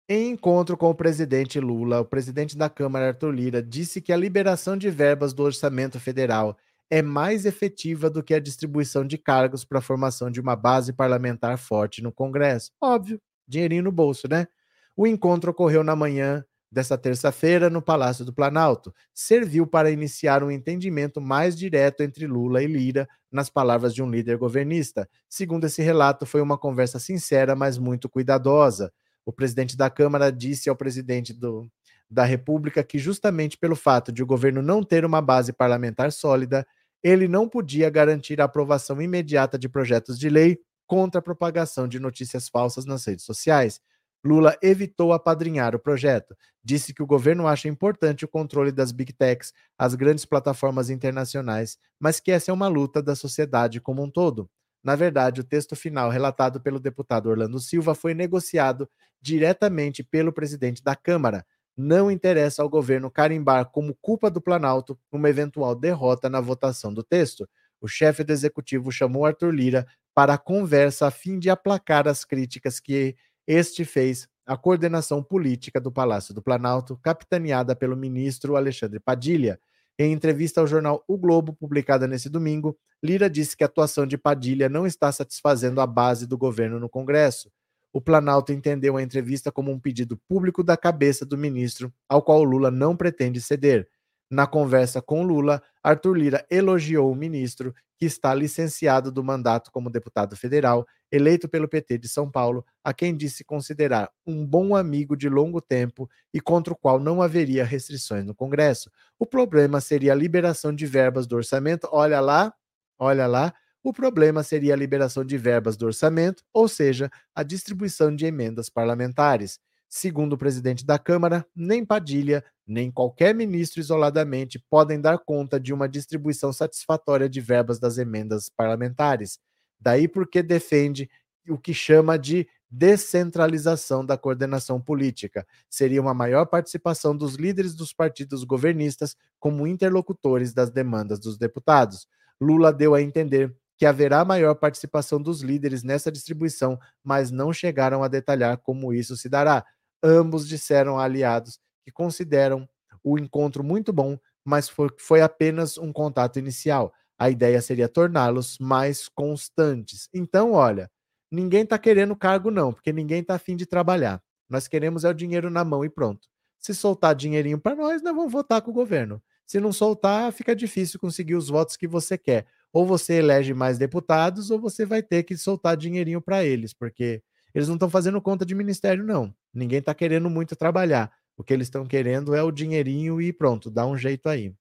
Speaker 1: Em encontro com o presidente Lula, o presidente da Câmara, Arthur Lira, disse que a liberação de verbas do orçamento federal é mais efetiva do que a distribuição de cargos para a formação de uma base parlamentar forte no Congresso. Óbvio, dinheirinho no bolso, né? O encontro ocorreu na manhã desta terça-feira no Palácio do Planalto. Serviu para iniciar um entendimento mais direto entre Lula e Lira, nas palavras de um líder governista. Segundo esse relato, foi uma conversa sincera, mas muito cuidadosa. O presidente da Câmara disse ao presidente do, da República que, justamente pelo fato de o governo não ter uma base parlamentar sólida, ele não podia garantir a aprovação imediata de projetos de lei contra a propagação de notícias falsas nas redes sociais. Lula evitou apadrinhar o projeto. Disse que o governo acha importante o controle das big techs, as grandes plataformas internacionais, mas que essa é uma luta da sociedade como um todo. Na verdade, o texto final relatado pelo deputado Orlando Silva foi negociado diretamente pelo presidente da Câmara, não interessa ao governo carimbar como culpa do Planalto uma eventual derrota na votação do texto. O chefe do executivo chamou Arthur Lira para a conversa a fim de aplacar as críticas que este fez à coordenação política do Palácio do Planalto, capitaneada pelo ministro Alexandre Padilha. Em entrevista ao jornal O Globo, publicada nesse domingo, Lira disse que a atuação de Padilha não está satisfazendo a base do governo no Congresso o Planalto entendeu a entrevista como um pedido público da cabeça do ministro, ao qual Lula não pretende ceder. Na conversa com Lula, Arthur Lira elogiou o ministro, que está licenciado do mandato como deputado federal, eleito pelo PT de São Paulo, a quem disse considerar um bom amigo de longo tempo e contra o qual não haveria restrições no Congresso. O problema seria a liberação de verbas do orçamento. Olha lá, olha lá, o problema seria a liberação de verbas do orçamento, ou seja, a distribuição de emendas parlamentares. Segundo o presidente da Câmara, nem Padilha, nem qualquer ministro isoladamente podem dar conta de uma distribuição satisfatória de verbas das emendas parlamentares. Daí porque defende o que chama de descentralização da coordenação política. Seria uma maior participação dos líderes dos partidos governistas como interlocutores das demandas dos deputados. Lula deu a entender que haverá maior participação dos líderes nessa distribuição, mas não chegaram a detalhar como isso se dará. Ambos disseram a aliados que consideram o encontro muito bom, mas foi, foi apenas um contato inicial. A ideia seria torná-los mais constantes. Então, olha, ninguém está querendo cargo, não, porque ninguém está afim de trabalhar. Nós queremos é o dinheiro na mão e pronto. Se soltar dinheirinho para nós, nós vamos votar com o governo. Se não soltar, fica difícil conseguir os votos que você quer ou você elege mais deputados, ou você vai ter que soltar dinheirinho para eles, porque eles não estão fazendo conta de ministério, não. Ninguém está querendo muito trabalhar. O que eles estão querendo é o dinheirinho e pronto, dá um jeito aí.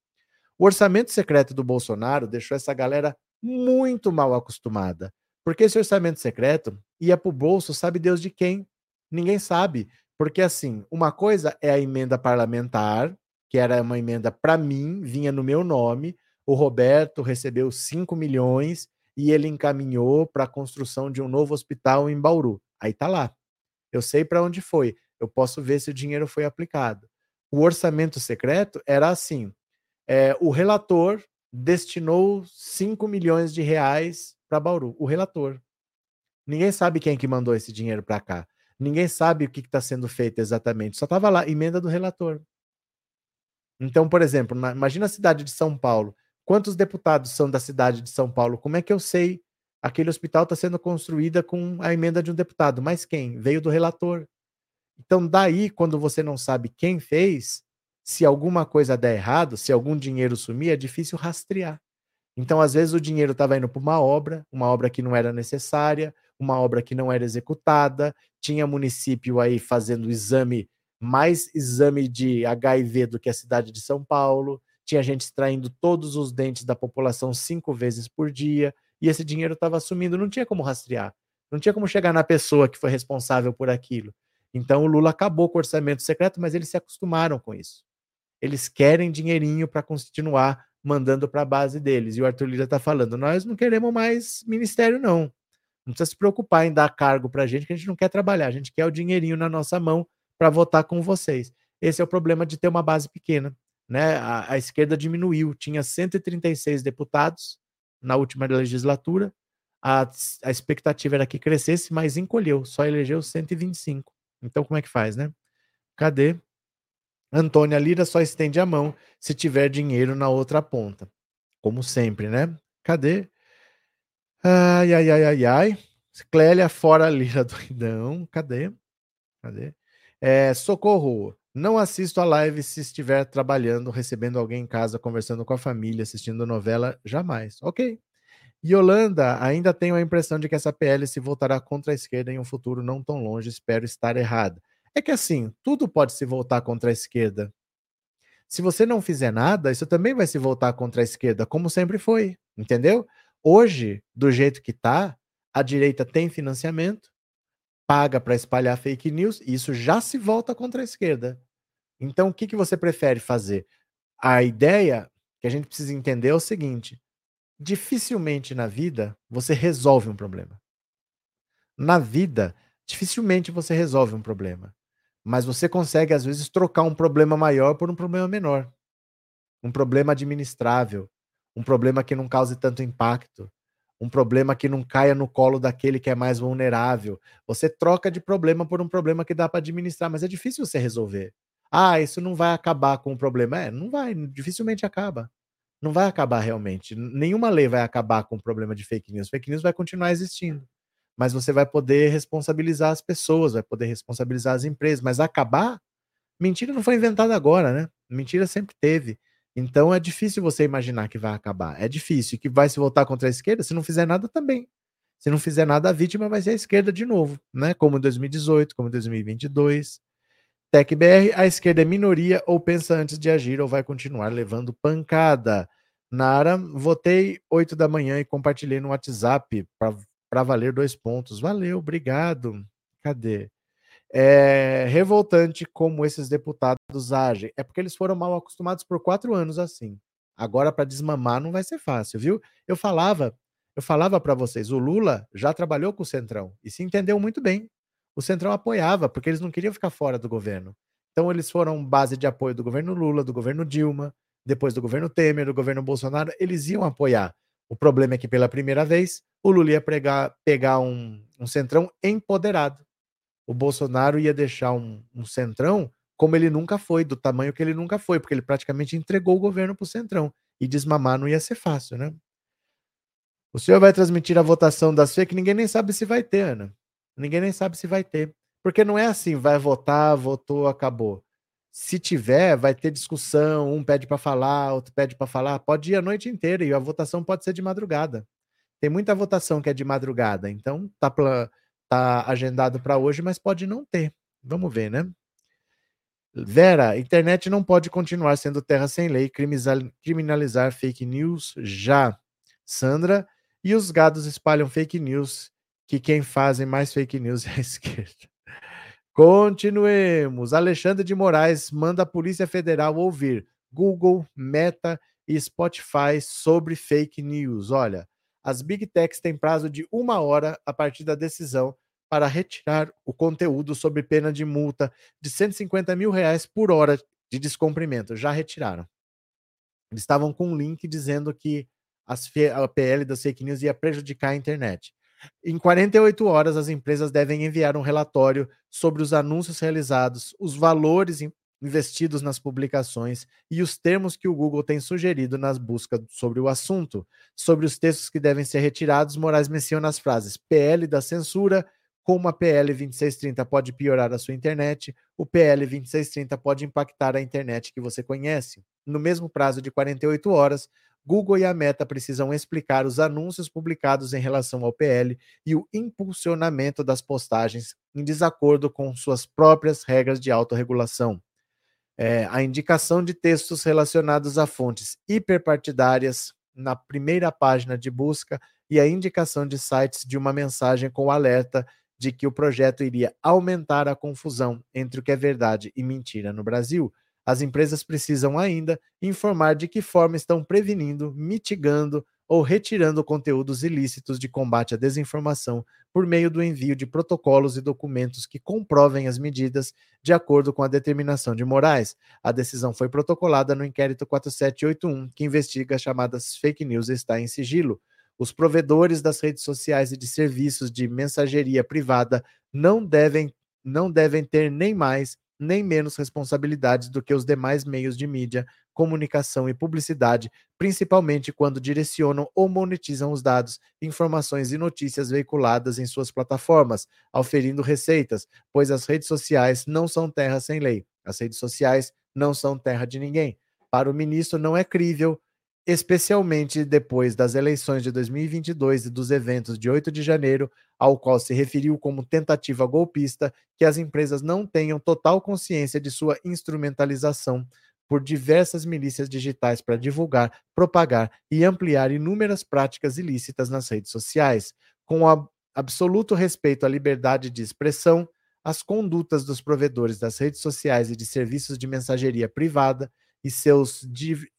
Speaker 1: O orçamento secreto do Bolsonaro deixou essa galera muito mal acostumada, porque esse orçamento secreto ia para o bolso, sabe Deus de quem? Ninguém sabe. Porque, assim, uma coisa é a emenda parlamentar, que era uma emenda para mim, vinha no meu nome, o Roberto recebeu 5 milhões e ele encaminhou para a construção de um novo hospital em Bauru. Aí tá lá. Eu sei para onde foi. Eu posso ver se o dinheiro foi aplicado. O orçamento secreto era assim: é, o relator destinou 5 milhões de reais para Bauru. O relator. Ninguém sabe quem que mandou esse dinheiro para cá. Ninguém sabe o que está sendo feito exatamente. Só estava lá, emenda do relator. Então, por exemplo, na, imagina a cidade de São Paulo. Quantos deputados são da cidade de São Paulo? Como é que eu sei? Aquele hospital está sendo construído com a emenda de um deputado. Mas quem? Veio do relator. Então, daí, quando você não sabe quem fez, se alguma coisa der errado, se algum dinheiro sumir, é difícil rastrear. Então, às vezes, o dinheiro estava indo para uma obra, uma obra que não era necessária, uma obra que não era executada, tinha município aí fazendo exame, mais exame de HIV do que a cidade de São Paulo, tinha gente extraindo todos os dentes da população cinco vezes por dia, e esse dinheiro estava sumindo, não tinha como rastrear, não tinha como chegar na pessoa que foi responsável por aquilo. Então o Lula acabou com o orçamento secreto, mas eles se acostumaram com isso. Eles querem dinheirinho para continuar mandando para a base deles. E o Arthur Lira está falando: nós não queremos mais ministério, não. Não precisa se preocupar em dar cargo para a gente, que a gente não quer trabalhar, a gente quer o dinheirinho na nossa mão para votar com vocês. Esse é o problema de ter uma base pequena né, a, a esquerda diminuiu, tinha 136 deputados na última legislatura, a, a expectativa era que crescesse, mas encolheu, só elegeu 125. Então, como é que faz, né? Cadê? Antônia Lira só estende a mão se tiver dinheiro na outra ponta. Como sempre, né? Cadê? Ai, ai, ai, ai, ai. Clélia fora Lira doidão. Cadê? Cadê? É, socorro. Não assisto a live se estiver trabalhando, recebendo alguém em casa, conversando com a família, assistindo novela, jamais. Ok. Yolanda, ainda tenho a impressão de que essa PL se voltará contra a esquerda em um futuro não tão longe, espero estar errado. É que assim, tudo pode se voltar contra a esquerda. Se você não fizer nada, isso também vai se voltar contra a esquerda, como sempre foi, entendeu? Hoje, do jeito que tá, a direita tem financiamento, paga para espalhar fake news, e isso já se volta contra a esquerda. Então, o que, que você prefere fazer? A ideia que a gente precisa entender é o seguinte: dificilmente na vida você resolve um problema. Na vida, dificilmente você resolve um problema. Mas você consegue, às vezes, trocar um problema maior por um problema menor. Um problema administrável. Um problema que não cause tanto impacto. Um problema que não caia no colo daquele que é mais vulnerável. Você troca de problema por um problema que dá para administrar, mas é difícil você resolver. Ah, isso não vai acabar com o problema. É, não vai, dificilmente acaba. Não vai acabar realmente. Nenhuma lei vai acabar com o problema de fake news. Fake news vai continuar existindo. Mas você vai poder responsabilizar as pessoas, vai poder responsabilizar as empresas. Mas acabar, mentira não foi inventada agora, né? Mentira sempre teve. Então é difícil você imaginar que vai acabar. É difícil. E que vai se voltar contra a esquerda se não fizer nada também. Se não fizer nada, a vítima vai ser a esquerda de novo, né? Como em 2018, como em 2022. TecBR, a esquerda é minoria ou pensa antes de agir ou vai continuar levando pancada. Nara, votei 8 da manhã e compartilhei no WhatsApp para valer dois pontos. Valeu, obrigado. Cadê? É revoltante como esses deputados agem. É porque eles foram mal acostumados por quatro anos assim. Agora, para desmamar, não vai ser fácil, viu? Eu falava, eu falava para vocês, o Lula já trabalhou com o Centrão e se entendeu muito bem o Centrão apoiava, porque eles não queriam ficar fora do governo. Então eles foram base de apoio do governo Lula, do governo Dilma, depois do governo Temer, do governo Bolsonaro, eles iam apoiar. O problema é que pela primeira vez o Lula ia pregar, pegar um, um centrão empoderado. O Bolsonaro ia deixar um, um centrão como ele nunca foi, do tamanho que ele nunca foi, porque ele praticamente entregou o governo para o centrão. E desmamar não ia ser fácil, né? O senhor vai transmitir a votação das fake, ninguém nem sabe se vai ter, Ana. Ninguém nem sabe se vai ter. Porque não é assim, vai votar, votou, acabou. Se tiver, vai ter discussão, um pede para falar, outro pede para falar, pode ir a noite inteira e a votação pode ser de madrugada. Tem muita votação que é de madrugada, então tá, tá agendado para hoje, mas pode não ter. Vamos ver, né? Vera, internet não pode continuar sendo terra sem lei, criminalizar fake news já. Sandra, e os gados espalham fake news que quem fazem mais fake news é a esquerda. Continuemos. Alexandre de Moraes manda a Polícia Federal ouvir Google, Meta e Spotify sobre fake news. Olha, as Big Techs têm prazo de uma hora a partir da decisão para retirar o conteúdo sob pena de multa de 150 mil reais por hora de descumprimento. Já retiraram. Eles estavam com um link dizendo que as, a PL das fake news ia prejudicar a internet. Em 48 horas, as empresas devem enviar um relatório sobre os anúncios realizados, os valores investidos nas publicações e os termos que o Google tem sugerido nas buscas sobre o assunto. Sobre os textos que devem ser retirados, Moraes menciona as frases PL da censura, como a PL 2630 pode piorar a sua internet, o PL 2630 pode impactar a internet que você conhece. No mesmo prazo de 48 horas, Google e a Meta precisam explicar os anúncios publicados em relação ao PL e o impulsionamento das postagens em desacordo com suas próprias regras de autorregulação. É, a indicação de textos relacionados a fontes hiperpartidárias na primeira página de busca e a indicação de sites de uma mensagem com alerta de que o projeto iria aumentar a confusão entre o que é verdade e mentira no Brasil as empresas precisam ainda informar de que forma estão prevenindo, mitigando ou retirando conteúdos ilícitos de combate à desinformação por meio do envio de protocolos e documentos que comprovem as medidas de acordo com a determinação de Moraes. A decisão foi protocolada no inquérito 4781, que investiga as chamadas fake news e está em sigilo. Os provedores das redes sociais e de serviços de mensageria privada não devem não devem ter nem mais nem menos responsabilidades do que os demais meios de mídia, comunicação e publicidade, principalmente quando direcionam ou monetizam os dados, informações e notícias veiculadas em suas plataformas, auferindo receitas, pois as redes sociais não são terra sem lei. As redes sociais não são terra de ninguém. Para o ministro, não é crível especialmente depois das eleições de 2022 e dos eventos de 8 de janeiro, ao qual se referiu como tentativa golpista, que as empresas não tenham total consciência de sua instrumentalização por diversas milícias digitais para divulgar, propagar e ampliar inúmeras práticas ilícitas nas redes sociais, com absoluto respeito à liberdade de expressão, as condutas dos provedores das redes sociais e de serviços de mensageria privada e, seus,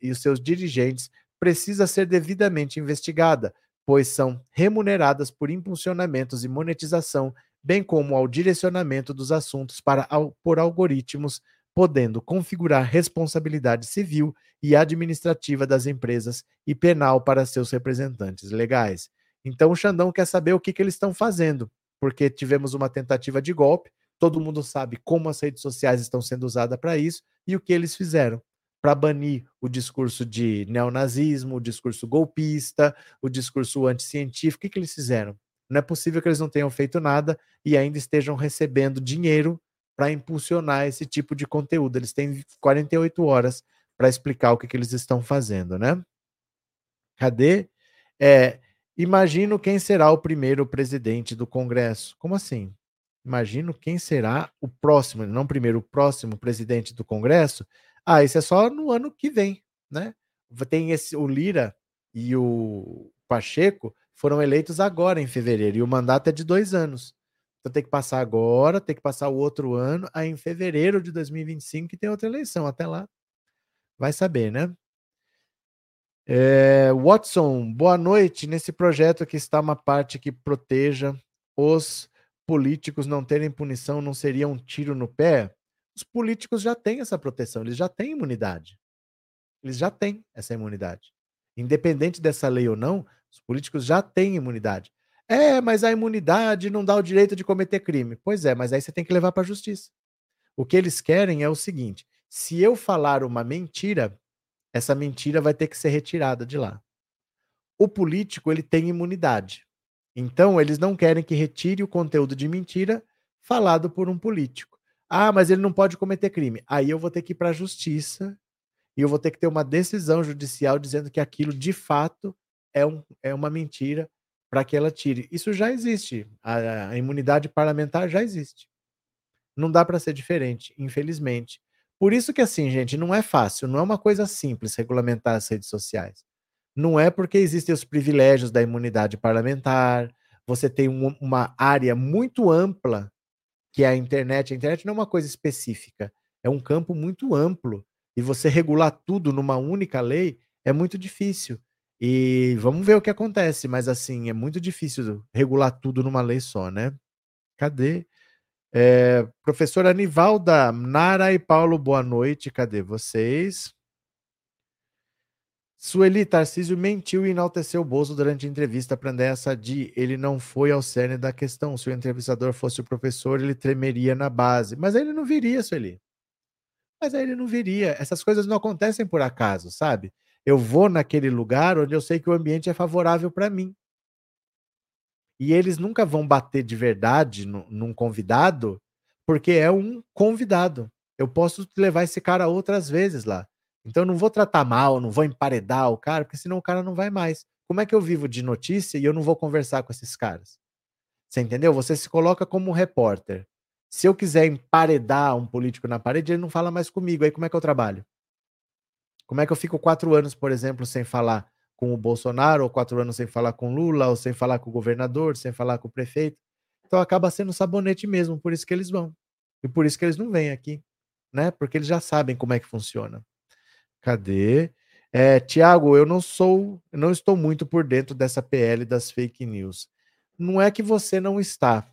Speaker 1: e seus dirigentes precisa ser devidamente investigada, pois são remuneradas por impulsionamentos e monetização, bem como ao direcionamento dos assuntos para, por algoritmos, podendo configurar responsabilidade civil e administrativa das empresas e penal para seus representantes legais. Então o Xandão quer saber o que, que eles estão fazendo, porque tivemos uma tentativa de golpe, todo mundo sabe como as redes sociais estão sendo usadas para isso e o que eles fizeram para banir o discurso de neonazismo, o discurso golpista, o discurso anticientífico. O que, que eles fizeram? Não é possível que eles não tenham feito nada e ainda estejam recebendo dinheiro para impulsionar esse tipo de conteúdo. Eles têm 48 horas para explicar o que, que eles estão fazendo, né? Cadê? É, imagino quem será o primeiro presidente do Congresso. Como assim? Imagino quem será o próximo, não primeiro, o próximo presidente do Congresso. Ah, isso é só no ano que vem, né? Tem esse, o Lira e o Pacheco foram eleitos agora em fevereiro e o mandato é de dois anos. Então tem que passar agora, tem que passar o outro ano, aí em fevereiro de 2025 que tem outra eleição. Até lá, vai saber, né? É, Watson, boa noite. Nesse projeto aqui está uma parte que proteja os políticos não terem punição, não seria um tiro no pé? Os políticos já têm essa proteção, eles já têm imunidade. Eles já têm essa imunidade. Independente dessa lei ou não, os políticos já têm imunidade. É, mas a imunidade não dá o direito de cometer crime. Pois é, mas aí você tem que levar para a justiça. O que eles querem é o seguinte: se eu falar uma mentira, essa mentira vai ter que ser retirada de lá. O político ele tem imunidade. Então eles não querem que retire o conteúdo de mentira falado por um político. Ah, mas ele não pode cometer crime. Aí eu vou ter que ir para a justiça e eu vou ter que ter uma decisão judicial dizendo que aquilo de fato é, um, é uma mentira para que ela tire. Isso já existe. A, a imunidade parlamentar já existe. Não dá para ser diferente, infelizmente. Por isso que assim, gente, não é fácil, não é uma coisa simples regulamentar as redes sociais. Não é porque existem os privilégios da imunidade parlamentar, você tem um, uma área muito ampla que é a internet. A internet não é uma coisa específica, é um campo muito amplo. E você regular tudo numa única lei é muito difícil. E vamos ver o que acontece, mas assim, é muito difícil regular tudo numa lei só, né? Cadê? É, professora Anivalda, Nara e Paulo, boa noite. Cadê vocês? Sueli Tarcísio mentiu e enalteceu o Bozo durante a entrevista para Andréa Sadi. Ele não foi ao cerne da questão. Se o entrevistador fosse o professor, ele tremeria na base. Mas aí ele não viria, Sueli. Mas aí ele não viria. Essas coisas não acontecem por acaso, sabe? Eu vou naquele lugar onde eu sei que o ambiente é favorável para mim. E eles nunca vão bater de verdade no, num convidado, porque é um convidado. Eu posso levar esse cara outras vezes lá. Então eu não vou tratar mal, não vou emparedar o cara, porque senão o cara não vai mais. Como é que eu vivo de notícia e eu não vou conversar com esses caras? Você entendeu? Você se coloca como repórter. Se eu quiser emparedar um político na parede, ele não fala mais comigo. Aí como é que eu trabalho? Como é que eu fico quatro anos, por exemplo, sem falar com o Bolsonaro, ou quatro anos sem falar com Lula, ou sem falar com o governador, sem falar com o prefeito? Então acaba sendo sabonete mesmo, por isso que eles vão. E por isso que eles não vêm aqui, né? Porque eles já sabem como é que funciona. Cadê? É, Tiago, eu não sou, não estou muito por dentro dessa PL das fake news. Não é que você não está.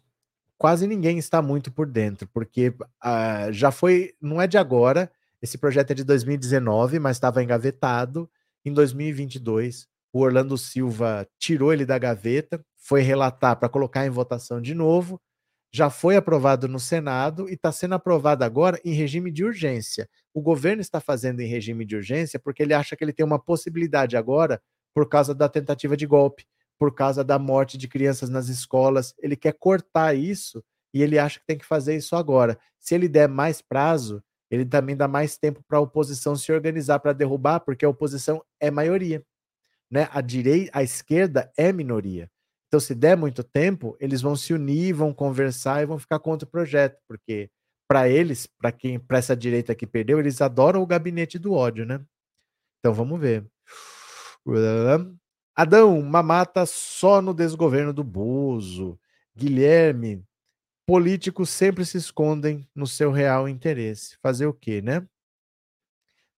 Speaker 1: Quase ninguém está muito por dentro, porque ah, já foi, não é de agora. Esse projeto é de 2019, mas estava engavetado. Em 2022, o Orlando Silva tirou ele da gaveta, foi relatar para colocar em votação de novo. Já foi aprovado no Senado e está sendo aprovado agora em regime de urgência. O governo está fazendo em regime de urgência porque ele acha que ele tem uma possibilidade agora por causa da tentativa de golpe, por causa da morte de crianças nas escolas. Ele quer cortar isso e ele acha que tem que fazer isso agora. Se ele der mais prazo, ele também dá mais tempo para a oposição se organizar para derrubar, porque a oposição é maioria. Né? A direita, a esquerda é minoria. Então, se der muito tempo, eles vão se unir, vão conversar e vão ficar contra o projeto, porque para eles, para quem, para essa direita que perdeu, eles adoram o gabinete do ódio, né? Então vamos ver. Adão, mamata só no desgoverno do Bozo. Guilherme, políticos sempre se escondem no seu real interesse. Fazer o quê, né?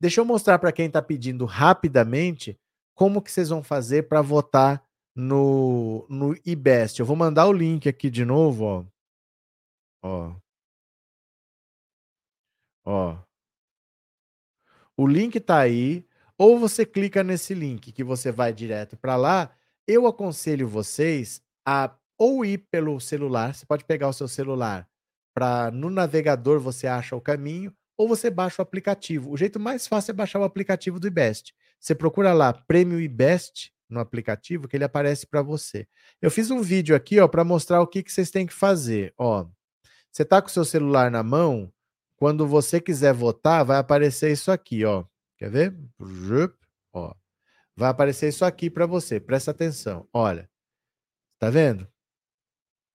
Speaker 1: Deixa eu mostrar para quem está pedindo rapidamente como que vocês vão fazer para votar no, no IBEST. Eu vou mandar o link aqui de novo, ó. Ó. Ó. O link está aí. Ou você clica nesse link que você vai direto para lá. Eu aconselho vocês a ou ir pelo celular. Você pode pegar o seu celular para no navegador você acha o caminho, ou você baixa o aplicativo. O jeito mais fácil é baixar o aplicativo do IBEST. Você procura lá Prêmio IBEST no aplicativo que ele aparece para você. Eu fiz um vídeo aqui, ó, para mostrar o que, que vocês têm que fazer. Ó, você tá com o seu celular na mão, quando você quiser votar, vai aparecer isso aqui, ó. Quer ver? Ó, vai aparecer isso aqui para você. Presta atenção. Olha, tá vendo?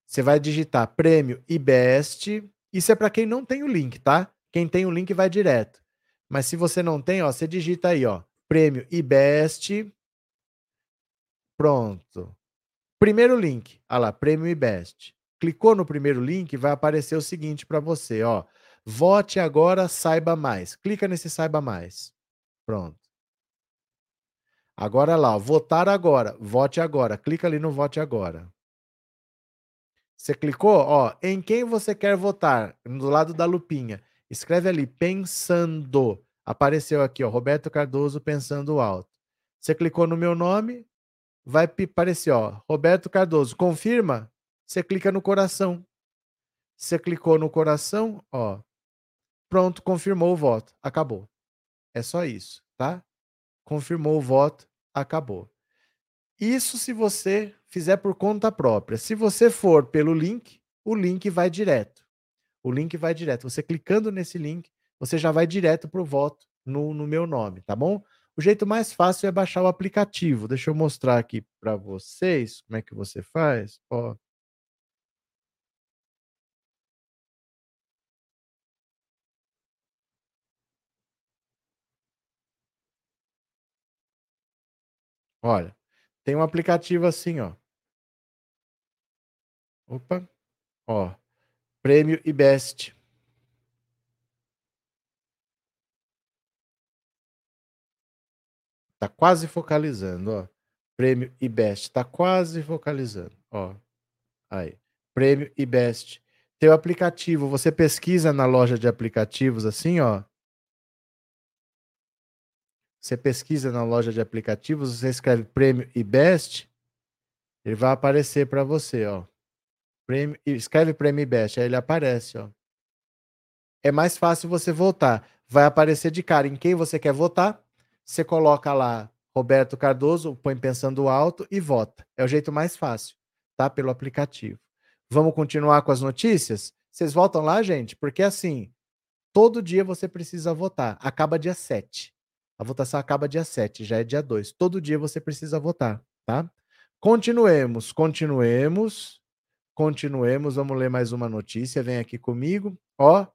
Speaker 1: Você vai digitar prêmio e best. Isso é para quem não tem o link, tá? Quem tem o link vai direto. Mas se você não tem, ó, você digita aí, ó, prêmio e best Pronto. Primeiro link, olha lá, Prêmio IBEST. Clicou no primeiro link, vai aparecer o seguinte para você, ó. Vote agora, saiba mais. Clica nesse saiba mais. Pronto. Agora lá, ó, votar agora, vote agora. Clica ali no vote agora. Você clicou, ó, em quem você quer votar? Do lado da lupinha. Escreve ali pensando. Apareceu aqui, ó, Roberto Cardoso pensando alto. Você clicou no meu nome, vai aparecer, ó, Roberto Cardoso, confirma? Você clica no coração. Você clicou no coração, ó, pronto, confirmou o voto, acabou. É só isso, tá? Confirmou o voto, acabou. Isso se você fizer por conta própria. Se você for pelo link, o link vai direto. O link vai direto. Você clicando nesse link, você já vai direto para o voto no, no meu nome, tá bom? O jeito mais fácil é baixar o aplicativo. Deixa eu mostrar aqui para vocês como é que você faz. Ó. Olha, tem um aplicativo assim, ó. Opa. Ó. Prêmio e Best. Tá quase focalizando, ó. Prêmio e Best. Tá quase focalizando, ó. Aí. Prêmio e Best. Teu aplicativo, você pesquisa na loja de aplicativos assim, ó. Você pesquisa na loja de aplicativos, você escreve Prêmio e Best, ele vai aparecer para você, ó. Prêmio, escreve Prêmio e Best, aí ele aparece, ó. É mais fácil você votar. Vai aparecer de cara em quem você quer votar você coloca lá Roberto Cardoso, põe pensando alto e vota. É o jeito mais fácil, tá? Pelo aplicativo. Vamos continuar com as notícias? Vocês voltam lá, gente? Porque assim, todo dia você precisa votar. Acaba dia 7. A votação acaba dia 7, já é dia 2. Todo dia você precisa votar, tá? Continuemos, continuemos, continuemos. Vamos ler mais uma notícia. Vem aqui comigo. Ó,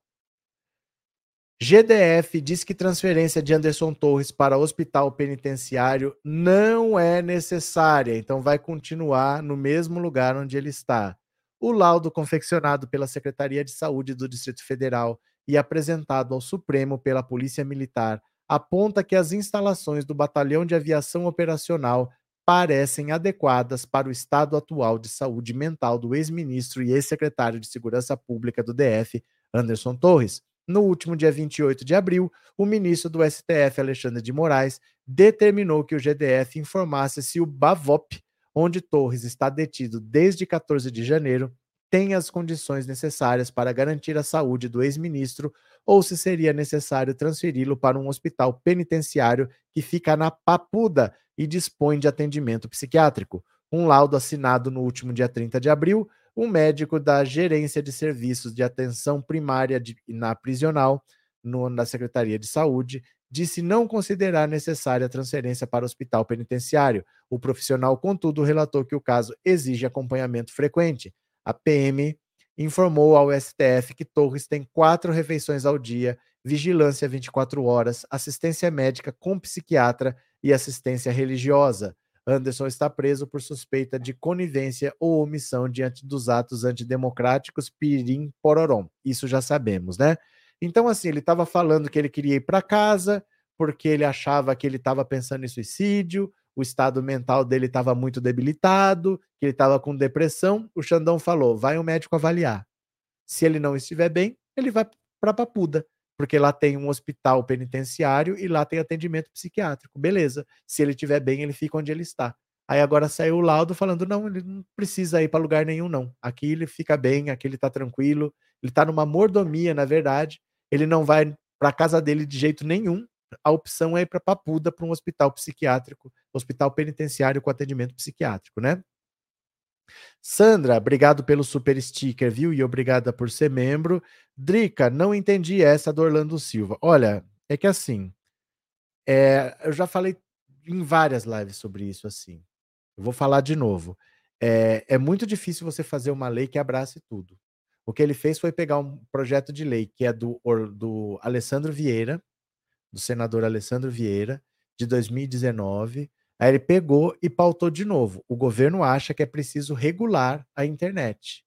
Speaker 1: GDF diz que transferência de Anderson Torres para hospital penitenciário não é necessária, então vai continuar no mesmo lugar onde ele está. O laudo confeccionado pela Secretaria de Saúde do Distrito Federal e apresentado ao Supremo pela Polícia Militar aponta que as instalações do Batalhão de Aviação Operacional parecem adequadas para o estado atual de saúde mental do ex-ministro e ex-secretário de Segurança Pública do DF, Anderson Torres. No último dia 28 de abril, o ministro do STF, Alexandre de Moraes, determinou que o GDF informasse se o BAVOP, onde Torres está detido desde 14 de janeiro, tem as condições necessárias para garantir a saúde do ex-ministro ou se seria necessário transferi-lo para um hospital penitenciário que fica na Papuda e dispõe de atendimento psiquiátrico. Um laudo assinado no último dia 30 de abril, um médico da Gerência de Serviços de Atenção Primária de, na Prisional, no, na Secretaria de Saúde, disse não considerar necessária a transferência para o hospital penitenciário. O profissional, contudo, relatou que o caso exige acompanhamento frequente. A PM informou ao STF que Torres tem quatro refeições ao dia, vigilância 24 horas, assistência médica com psiquiatra e assistência religiosa. Anderson está preso por suspeita de conivência ou omissão diante dos atos antidemocráticos Pirim Pororom. Isso já sabemos, né? Então, assim, ele estava falando que ele queria ir para casa porque ele achava que ele estava pensando em suicídio, o estado mental dele estava muito debilitado, que ele estava com depressão. O Xandão falou: vai o um médico avaliar. Se ele não estiver bem, ele vai para Papuda, porque lá tem um hospital penitenciário e lá tem atendimento psiquiátrico. Beleza. Se ele estiver bem, ele fica onde ele está. Aí agora saiu o laudo falando: não, ele não precisa ir para lugar nenhum, não. Aqui ele fica bem, aqui ele está tranquilo, ele está numa mordomia, na verdade ele não vai para casa dele de jeito nenhum. A opção é ir para Papuda, para um hospital psiquiátrico, hospital penitenciário com atendimento psiquiátrico, né? Sandra, obrigado pelo super sticker, viu? E obrigada por ser membro. Drica, não entendi essa do Orlando Silva. Olha, é que assim, é, eu já falei em várias lives sobre isso, assim. Eu vou falar de novo. É, é muito difícil você fazer uma lei que abrace tudo. O que ele fez foi pegar um projeto de lei que é do, do Alessandro Vieira, do senador Alessandro Vieira, de 2019. Aí ele pegou e pautou de novo. O governo acha que é preciso regular a internet.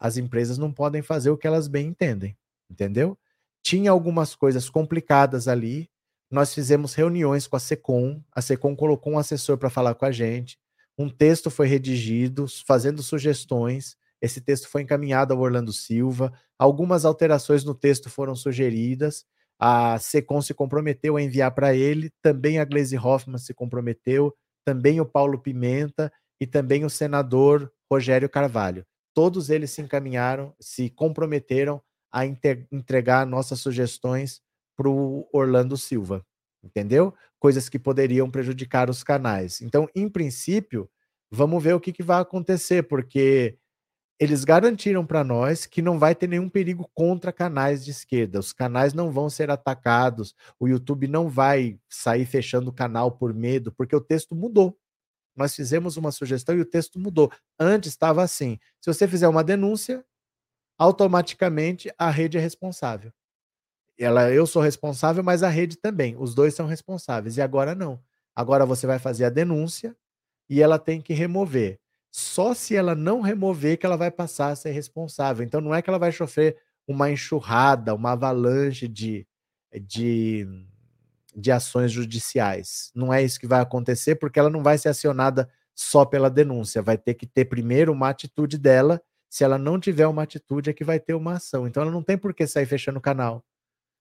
Speaker 1: As empresas não podem fazer o que elas bem entendem, entendeu? Tinha algumas coisas complicadas ali. Nós fizemos reuniões com a Secom. A Secom colocou um assessor para falar com a gente. Um texto foi redigido, fazendo sugestões. Esse texto foi encaminhado ao Orlando Silva. Algumas alterações no texto foram sugeridas. A SECOM se comprometeu a enviar para ele, também a Gleisi Hoffmann se comprometeu, também o Paulo Pimenta e também o senador Rogério Carvalho. Todos eles se encaminharam, se comprometeram a entregar nossas sugestões para o Orlando Silva, entendeu? Coisas que poderiam prejudicar os canais. Então, em princípio, vamos ver o que, que vai acontecer, porque eles garantiram para nós que não vai ter nenhum perigo contra canais de esquerda. Os canais não vão ser atacados, o YouTube não vai sair fechando o canal por medo, porque o texto mudou. Nós fizemos uma sugestão e o texto mudou. Antes estava assim: se você fizer uma denúncia, automaticamente a rede é responsável. Ela, eu sou responsável, mas a rede também. Os dois são responsáveis. E agora não. Agora você vai fazer a denúncia e ela tem que remover só se ela não remover que ela vai passar a ser responsável. Então não é que ela vai sofrer uma enxurrada, uma avalanche de, de, de ações judiciais. Não é isso que vai acontecer, porque ela não vai ser acionada só pela denúncia. Vai ter que ter primeiro uma atitude dela. Se ela não tiver uma atitude, é que vai ter uma ação. Então ela não tem por que sair fechando o canal.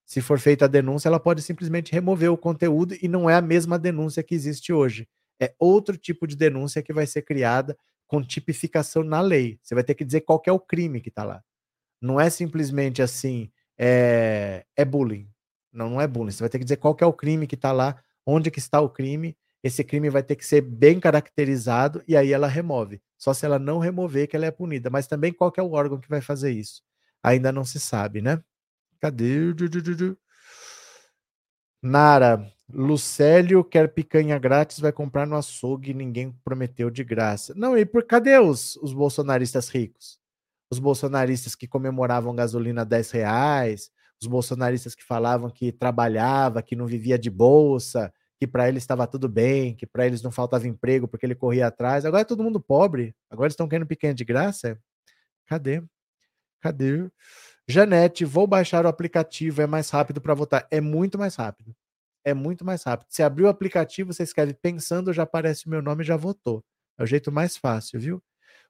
Speaker 1: Se for feita a denúncia, ela pode simplesmente remover o conteúdo e não é a mesma denúncia que existe hoje. É outro tipo de denúncia que vai ser criada com tipificação na lei. Você vai ter que dizer qual é o crime que está lá. Não é simplesmente assim, é, é bullying. Não, não é bullying. Você vai ter que dizer qual é o crime que está lá, onde que está o crime. Esse crime vai ter que ser bem caracterizado e aí ela remove. Só se ela não remover que ela é punida. Mas também qual é o órgão que vai fazer isso? Ainda não se sabe, né? Cadê? Nara, Lucélio quer picanha grátis, vai comprar no açougue, ninguém prometeu de graça. Não, e por cadê os, os bolsonaristas ricos? Os bolsonaristas que comemoravam gasolina 10 reais, os bolsonaristas que falavam que trabalhava, que não vivia de bolsa, que para eles estava tudo bem, que para eles não faltava emprego porque ele corria atrás. Agora é todo mundo pobre. Agora eles estão querendo picanha de graça? Cadê? Cadê? Janete, vou baixar o aplicativo, é mais rápido para votar. É muito mais rápido é muito mais rápido. Se abrir o aplicativo, você escreve pensando, já aparece o meu nome e já votou. É o jeito mais fácil, viu?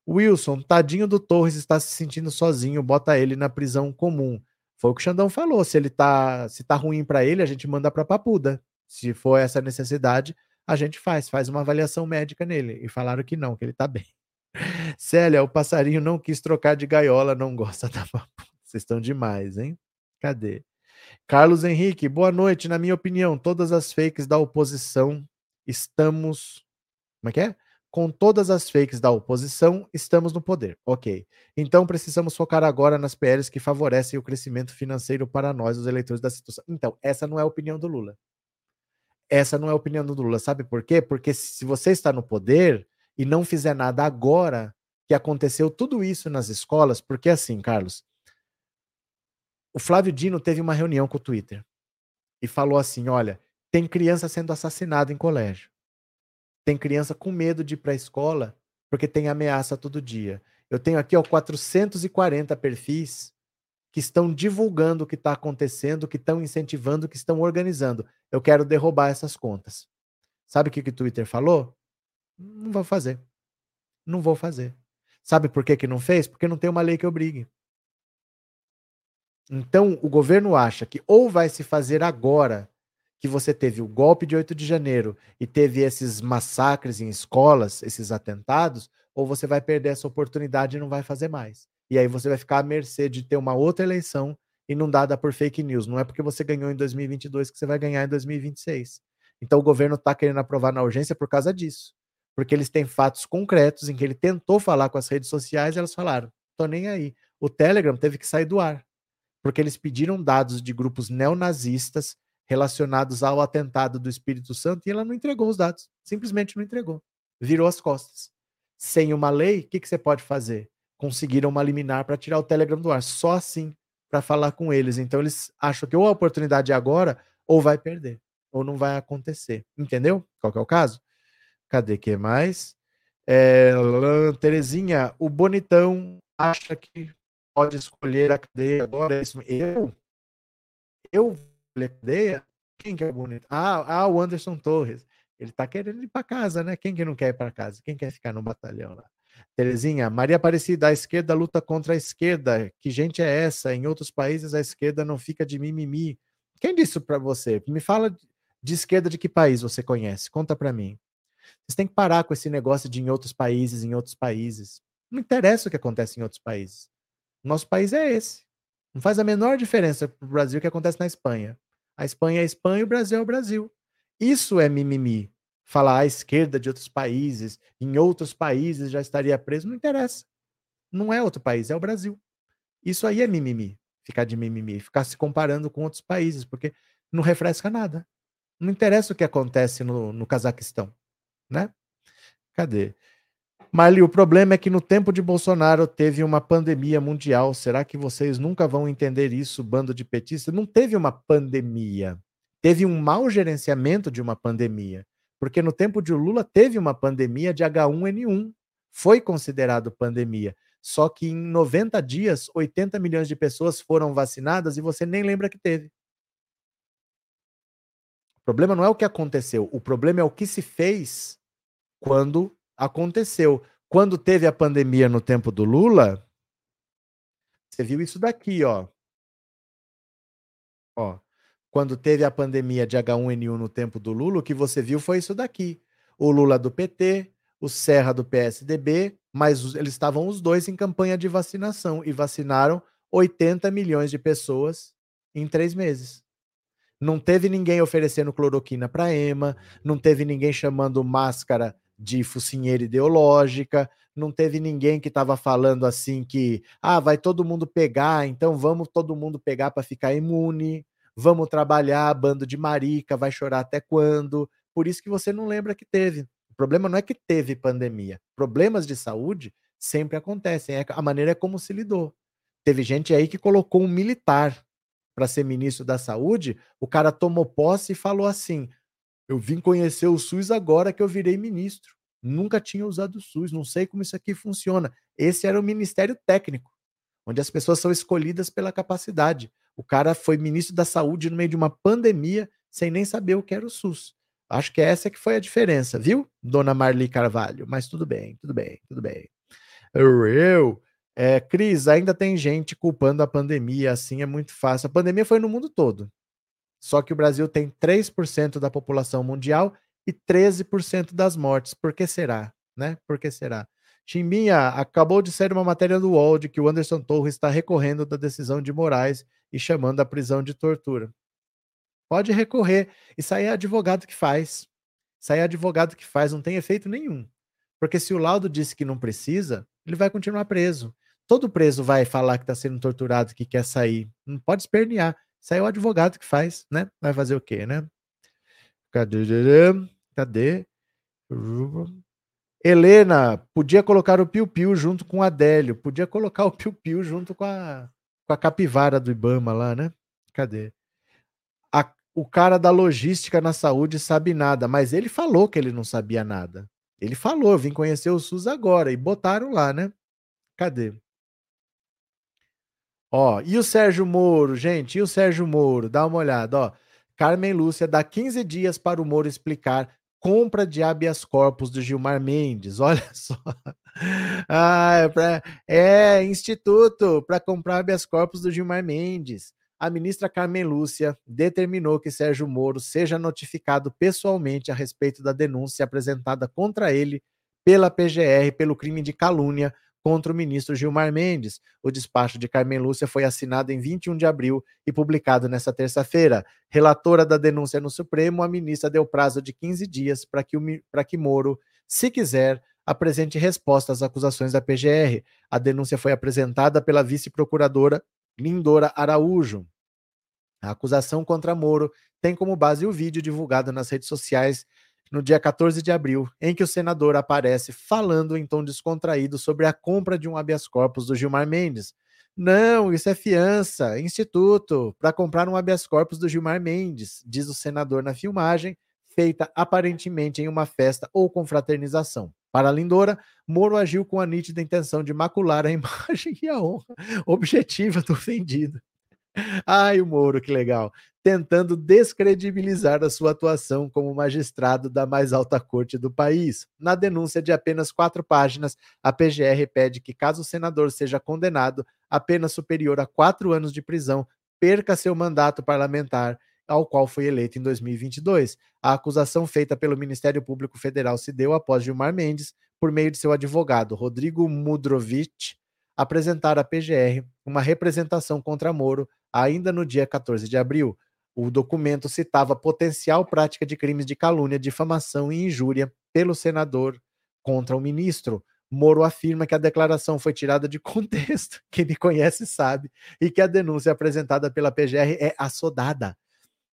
Speaker 1: Wilson, tadinho do Torres está se sentindo sozinho, bota ele na prisão comum. Foi o que o Xandão falou. Se ele tá, se tá ruim para ele, a gente manda para Papuda. Se for essa necessidade, a gente faz, faz uma avaliação médica nele. E falaram que não, que ele tá bem. Célia, o passarinho não quis trocar de gaiola, não gosta da papo. Vocês estão demais, hein? Cadê? Carlos Henrique, boa noite. Na minha opinião, todas as fakes da oposição estamos. Como é que é? Com todas as fakes da oposição, estamos no poder. Ok. Então precisamos focar agora nas PLs que favorecem o crescimento financeiro para nós, os eleitores da situação. Então, essa não é a opinião do Lula. Essa não é a opinião do Lula. Sabe por quê? Porque se você está no poder e não fizer nada agora, que aconteceu tudo isso nas escolas, porque assim, Carlos, o Flávio Dino teve uma reunião com o Twitter e falou assim: olha, tem criança sendo assassinada em colégio. Tem criança com medo de ir para a escola porque tem ameaça todo dia. Eu tenho aqui ó, 440 perfis que estão divulgando o que está acontecendo, que estão incentivando, que estão organizando. Eu quero derrubar essas contas. Sabe o que, que o Twitter falou? Não vou fazer. Não vou fazer. Sabe por que, que não fez? Porque não tem uma lei que obrigue. Então, o governo acha que ou vai se fazer agora que você teve o golpe de 8 de janeiro e teve esses massacres em escolas, esses atentados, ou você vai perder essa oportunidade e não vai fazer mais. E aí você vai ficar à mercê de ter uma outra eleição inundada por fake news. Não é porque você ganhou em 2022 que você vai ganhar em 2026. Então o governo está querendo aprovar na urgência por causa disso. Porque eles têm fatos concretos em que ele tentou falar com as redes sociais e elas falaram: tô nem aí. O Telegram teve que sair do ar porque eles pediram dados de grupos neonazistas relacionados ao atentado do Espírito Santo e ela não entregou os dados. Simplesmente não entregou. Virou as costas. Sem uma lei, o que, que você pode fazer? Conseguiram uma liminar para tirar o Telegram do ar. Só assim para falar com eles. Então eles acham que ou a oportunidade é agora ou vai perder. Ou não vai acontecer. Entendeu? Qual que é o caso? Cadê que mais? É, Terezinha, o bonitão acha que pode escolher a cadeia agora. É isso. Eu? Eu a cadeia? Quem que é bonito? Ah, ah, o Anderson Torres. Ele tá querendo ir para casa, né? Quem que não quer ir para casa? Quem quer ficar no batalhão lá? Terezinha, Maria Aparecida, a esquerda luta contra a esquerda. Que gente é essa? Em outros países a esquerda não fica de mimimi. Quem disse para você? Me fala de esquerda de que país você conhece? Conta para mim. Vocês têm que parar com esse negócio de em outros países, em outros países. Não interessa o que acontece em outros países. Nosso país é esse. Não faz a menor diferença para o Brasil o que acontece na Espanha. A Espanha é a Espanha e o Brasil é o Brasil. Isso é mimimi. Falar à esquerda de outros países, em outros países já estaria preso, não interessa. Não é outro país, é o Brasil. Isso aí é mimimi. Ficar de mimimi, ficar se comparando com outros países, porque não refresca nada. Não interessa o que acontece no, no Cazaquistão, né? Cadê? Marli, o problema é que no tempo de Bolsonaro teve uma pandemia mundial. Será que vocês nunca vão entender isso, bando de petistas? Não teve uma pandemia. Teve um mau gerenciamento de uma pandemia. Porque no tempo de Lula teve uma pandemia de H1N1. Foi considerado pandemia. Só que em 90 dias, 80 milhões de pessoas foram vacinadas e você nem lembra que teve. O problema não é o que aconteceu, o problema é o que se fez quando aconteceu. Quando teve a pandemia no tempo do Lula, você viu isso daqui, ó. Ó, quando teve a pandemia de H1N1 no tempo do Lula, o que você viu foi isso daqui. O Lula do PT, o Serra do PSDB, mas eles estavam os dois em campanha de vacinação e vacinaram 80 milhões de pessoas em três meses. Não teve ninguém oferecendo cloroquina para EMA, não teve ninguém chamando máscara de focinheira ideológica, não teve ninguém que estava falando assim que, ah, vai todo mundo pegar, então vamos todo mundo pegar para ficar imune, vamos trabalhar, bando de marica, vai chorar até quando? Por isso que você não lembra que teve. O problema não é que teve pandemia. Problemas de saúde sempre acontecem, é a maneira é como se lidou. Teve gente aí que colocou um militar para ser ministro da Saúde, o cara tomou posse e falou assim: eu vim conhecer o SUS agora que eu virei ministro. Nunca tinha usado o SUS, não sei como isso aqui funciona. Esse era o ministério técnico, onde as pessoas são escolhidas pela capacidade. O cara foi ministro da Saúde no meio de uma pandemia, sem nem saber o que era o SUS. Acho que essa que foi a diferença, viu, dona Marli Carvalho? Mas tudo bem, tudo bem, tudo bem. Eu, é, Cris, ainda tem gente culpando a pandemia, assim é muito fácil. A pandemia foi no mundo todo. Só que o Brasil tem 3% da população mundial e 13% das mortes. Por que será? Né? Por que será? Chimbinha, acabou de sair uma matéria do UOL de que o Anderson Torres está recorrendo da decisão de Moraes e chamando a prisão de tortura. Pode recorrer. Isso aí é advogado que faz. Isso aí é advogado que faz, não tem efeito nenhum. Porque se o laudo disse que não precisa, ele vai continuar preso. Todo preso vai falar que está sendo torturado, que quer sair. Não pode espernear. Isso aí é o advogado que faz, né? Vai fazer o quê, né? Cadê? Cadê? Helena, podia colocar o Piu Piu junto com o Adélio. Podia colocar o Piu Piu junto com a, com a capivara do Ibama lá, né? Cadê? A, o cara da logística na saúde sabe nada, mas ele falou que ele não sabia nada. Ele falou, vim conhecer o SUS agora e botaram lá, né? Cadê? Ó, e o Sérgio Moro, gente? E o Sérgio Moro? Dá uma olhada, ó. Carmen Lúcia dá 15 dias para o Moro explicar compra de habeas corpus do Gilmar Mendes. Olha só. Ah, é, pra, é instituto para comprar habeas corpus do Gilmar Mendes. A ministra Carmen Lúcia determinou que Sérgio Moro seja notificado pessoalmente a respeito da denúncia apresentada contra ele pela PGR pelo crime de calúnia contra o ministro Gilmar Mendes. O despacho de Carmen Lúcia foi assinado em 21 de abril e publicado nesta terça-feira. Relatora da denúncia no Supremo, a ministra deu prazo de 15 dias para que, que Moro, se quiser, apresente resposta às acusações da PGR. A denúncia foi apresentada pela vice-procuradora Lindora Araújo. A acusação contra Moro tem como base o vídeo divulgado nas redes sociais no dia 14 de abril, em que o senador aparece falando em tom descontraído sobre a compra de um habeas corpus do Gilmar Mendes. Não, isso é fiança, instituto, para comprar um habeas corpus do Gilmar Mendes, diz o senador na filmagem, feita aparentemente em uma festa ou confraternização. Para Lindora, Moro agiu com a nítida intenção de macular a imagem e a honra objetiva do ofendido. Ai, o Moro, que legal. Tentando descredibilizar a sua atuação como magistrado da mais alta corte do país. Na denúncia de apenas quatro páginas, a PGR pede que, caso o senador seja condenado a pena superior a quatro anos de prisão, perca seu mandato parlamentar ao qual foi eleito em 2022. A acusação feita pelo Ministério Público Federal se deu após Gilmar Mendes, por meio de seu advogado Rodrigo Mudrovich, apresentar à PGR uma representação contra Moro ainda no dia 14 de abril. O documento citava potencial prática de crimes de calúnia, difamação e injúria pelo senador contra o ministro. Moro afirma que a declaração foi tirada de contexto, quem me conhece sabe, e que a denúncia apresentada pela PGR é assodada.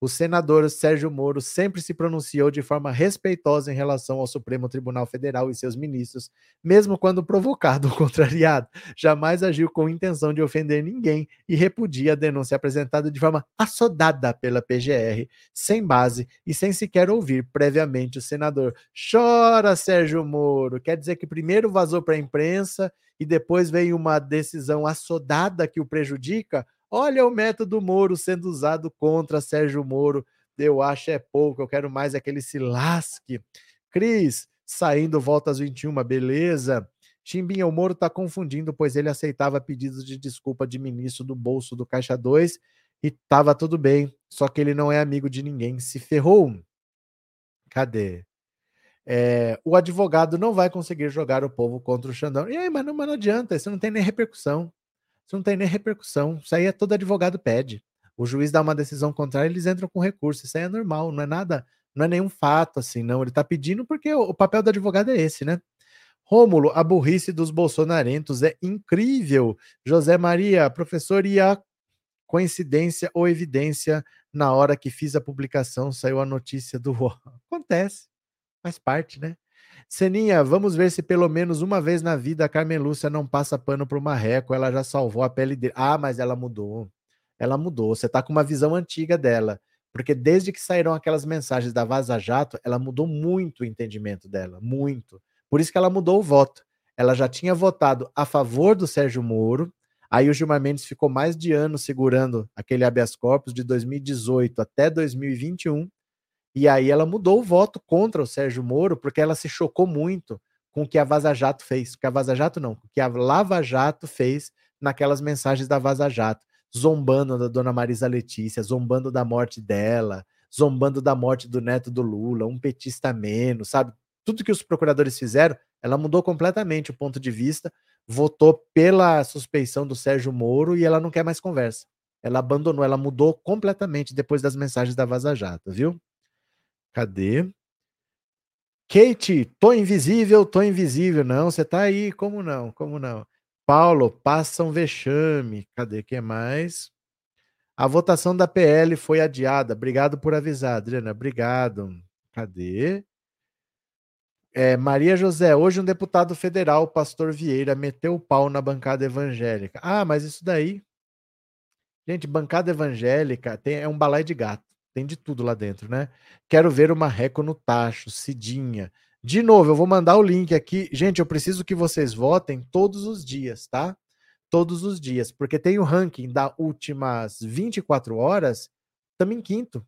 Speaker 1: O senador Sérgio Moro sempre se pronunciou de forma respeitosa em relação ao Supremo Tribunal Federal e seus ministros, mesmo quando provocado ou contrariado. Jamais agiu com intenção de ofender ninguém e repudia a denúncia apresentada de forma assodada pela PGR, sem base e sem sequer ouvir previamente o senador. Chora, Sérgio Moro! Quer dizer que primeiro vazou para a imprensa e depois veio uma decisão assodada que o prejudica? Olha o método Moro sendo usado contra Sérgio Moro. Eu acho é pouco, eu quero mais aquele se lasque. Cris, saindo volta às 21, beleza. Chimbinha, o Moro está confundindo, pois ele aceitava pedidos de desculpa de ministro do bolso do Caixa 2 e tava tudo bem, só que ele não é amigo de ninguém, se ferrou. Cadê? É, o advogado não vai conseguir jogar o povo contra o Xandão. E aí, mas não, mas não adianta, isso não tem nem repercussão. Isso não tem nem repercussão. Isso aí é todo advogado pede. O juiz dá uma decisão contrária, eles entram com recurso. Isso aí é normal, não é nada, não é nenhum fato assim, não. Ele está pedindo porque o, papel do advogado é esse, né? Rômulo, a burrice dos bolsonarentos é incrível. José Maria, professor, e a coincidência ou evidência na hora que fiz a publicação saiu a notícia do acontece, faz parte, né? Seninha, vamos ver se pelo menos uma vez na vida a Carmen Lúcia não passa pano para o Marreco, ela já salvou a pele dele. Ah, mas ela mudou. Ela mudou. Você tá com uma visão antiga dela. Porque desde que saíram aquelas mensagens da Vaza Jato, ela mudou muito o entendimento dela. Muito. Por isso que ela mudou o voto. Ela já tinha votado a favor do Sérgio Moro. Aí o Gilmar Mendes ficou mais de ano segurando aquele habeas corpus de 2018 até 2021. E aí ela mudou o voto contra o Sérgio Moro, porque ela se chocou muito com o que a Vaza Jato fez. Que a Vaza Jato não, que a Lava Jato fez naquelas mensagens da Vaza Jato, zombando da dona Marisa Letícia, zombando da morte dela, zombando da morte do neto do Lula, um petista menos, sabe? tudo que os procuradores fizeram, ela mudou completamente o ponto de vista, votou pela suspeição do Sérgio Moro e ela não quer mais conversa. Ela abandonou, ela mudou completamente depois das mensagens da Vaza Jato, viu? Cadê? Kate, tô invisível, tô invisível. Não, você tá aí, como não? Como não? Paulo, passa um vexame. Cadê que mais? A votação da PL foi adiada. Obrigado por avisar, Adriana. Obrigado. Cadê? É, Maria José, hoje um deputado federal, o pastor Vieira, meteu o pau na bancada evangélica. Ah, mas isso daí. Gente, bancada evangélica tem, é um balai de gato. Tem de tudo lá dentro, né? Quero ver uma Reco no tacho, Cidinha. De novo, eu vou mandar o link aqui. Gente, eu preciso que vocês votem todos os dias, tá? Todos os dias, porque tem o ranking das últimas 24 horas, estamos em quinto.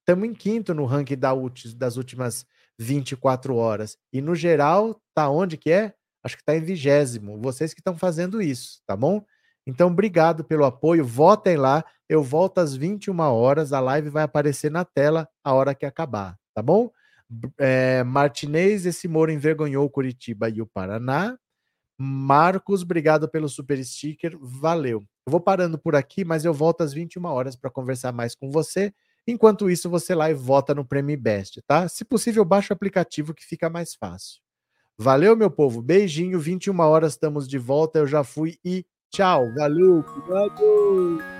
Speaker 1: Estamos em quinto no ranking das últimas 24 horas. E no geral, tá onde que é? Acho que tá em vigésimo. Vocês que estão fazendo isso, tá bom? Então, obrigado pelo apoio. Votem lá. Eu volto às 21 horas. A live vai aparecer na tela a hora que acabar, tá bom? É, Martinez, esse Moro envergonhou Curitiba e o Paraná. Marcos, obrigado pelo super sticker. Valeu. Eu vou parando por aqui, mas eu volto às 21 horas para conversar mais com você. Enquanto isso, você lá e vota no Prêmio Best, tá? Se possível, baixa o aplicativo que fica mais fácil. Valeu, meu povo. Beijinho. 21 horas estamos de volta. Eu já fui e Tchau, valeu, cuidado!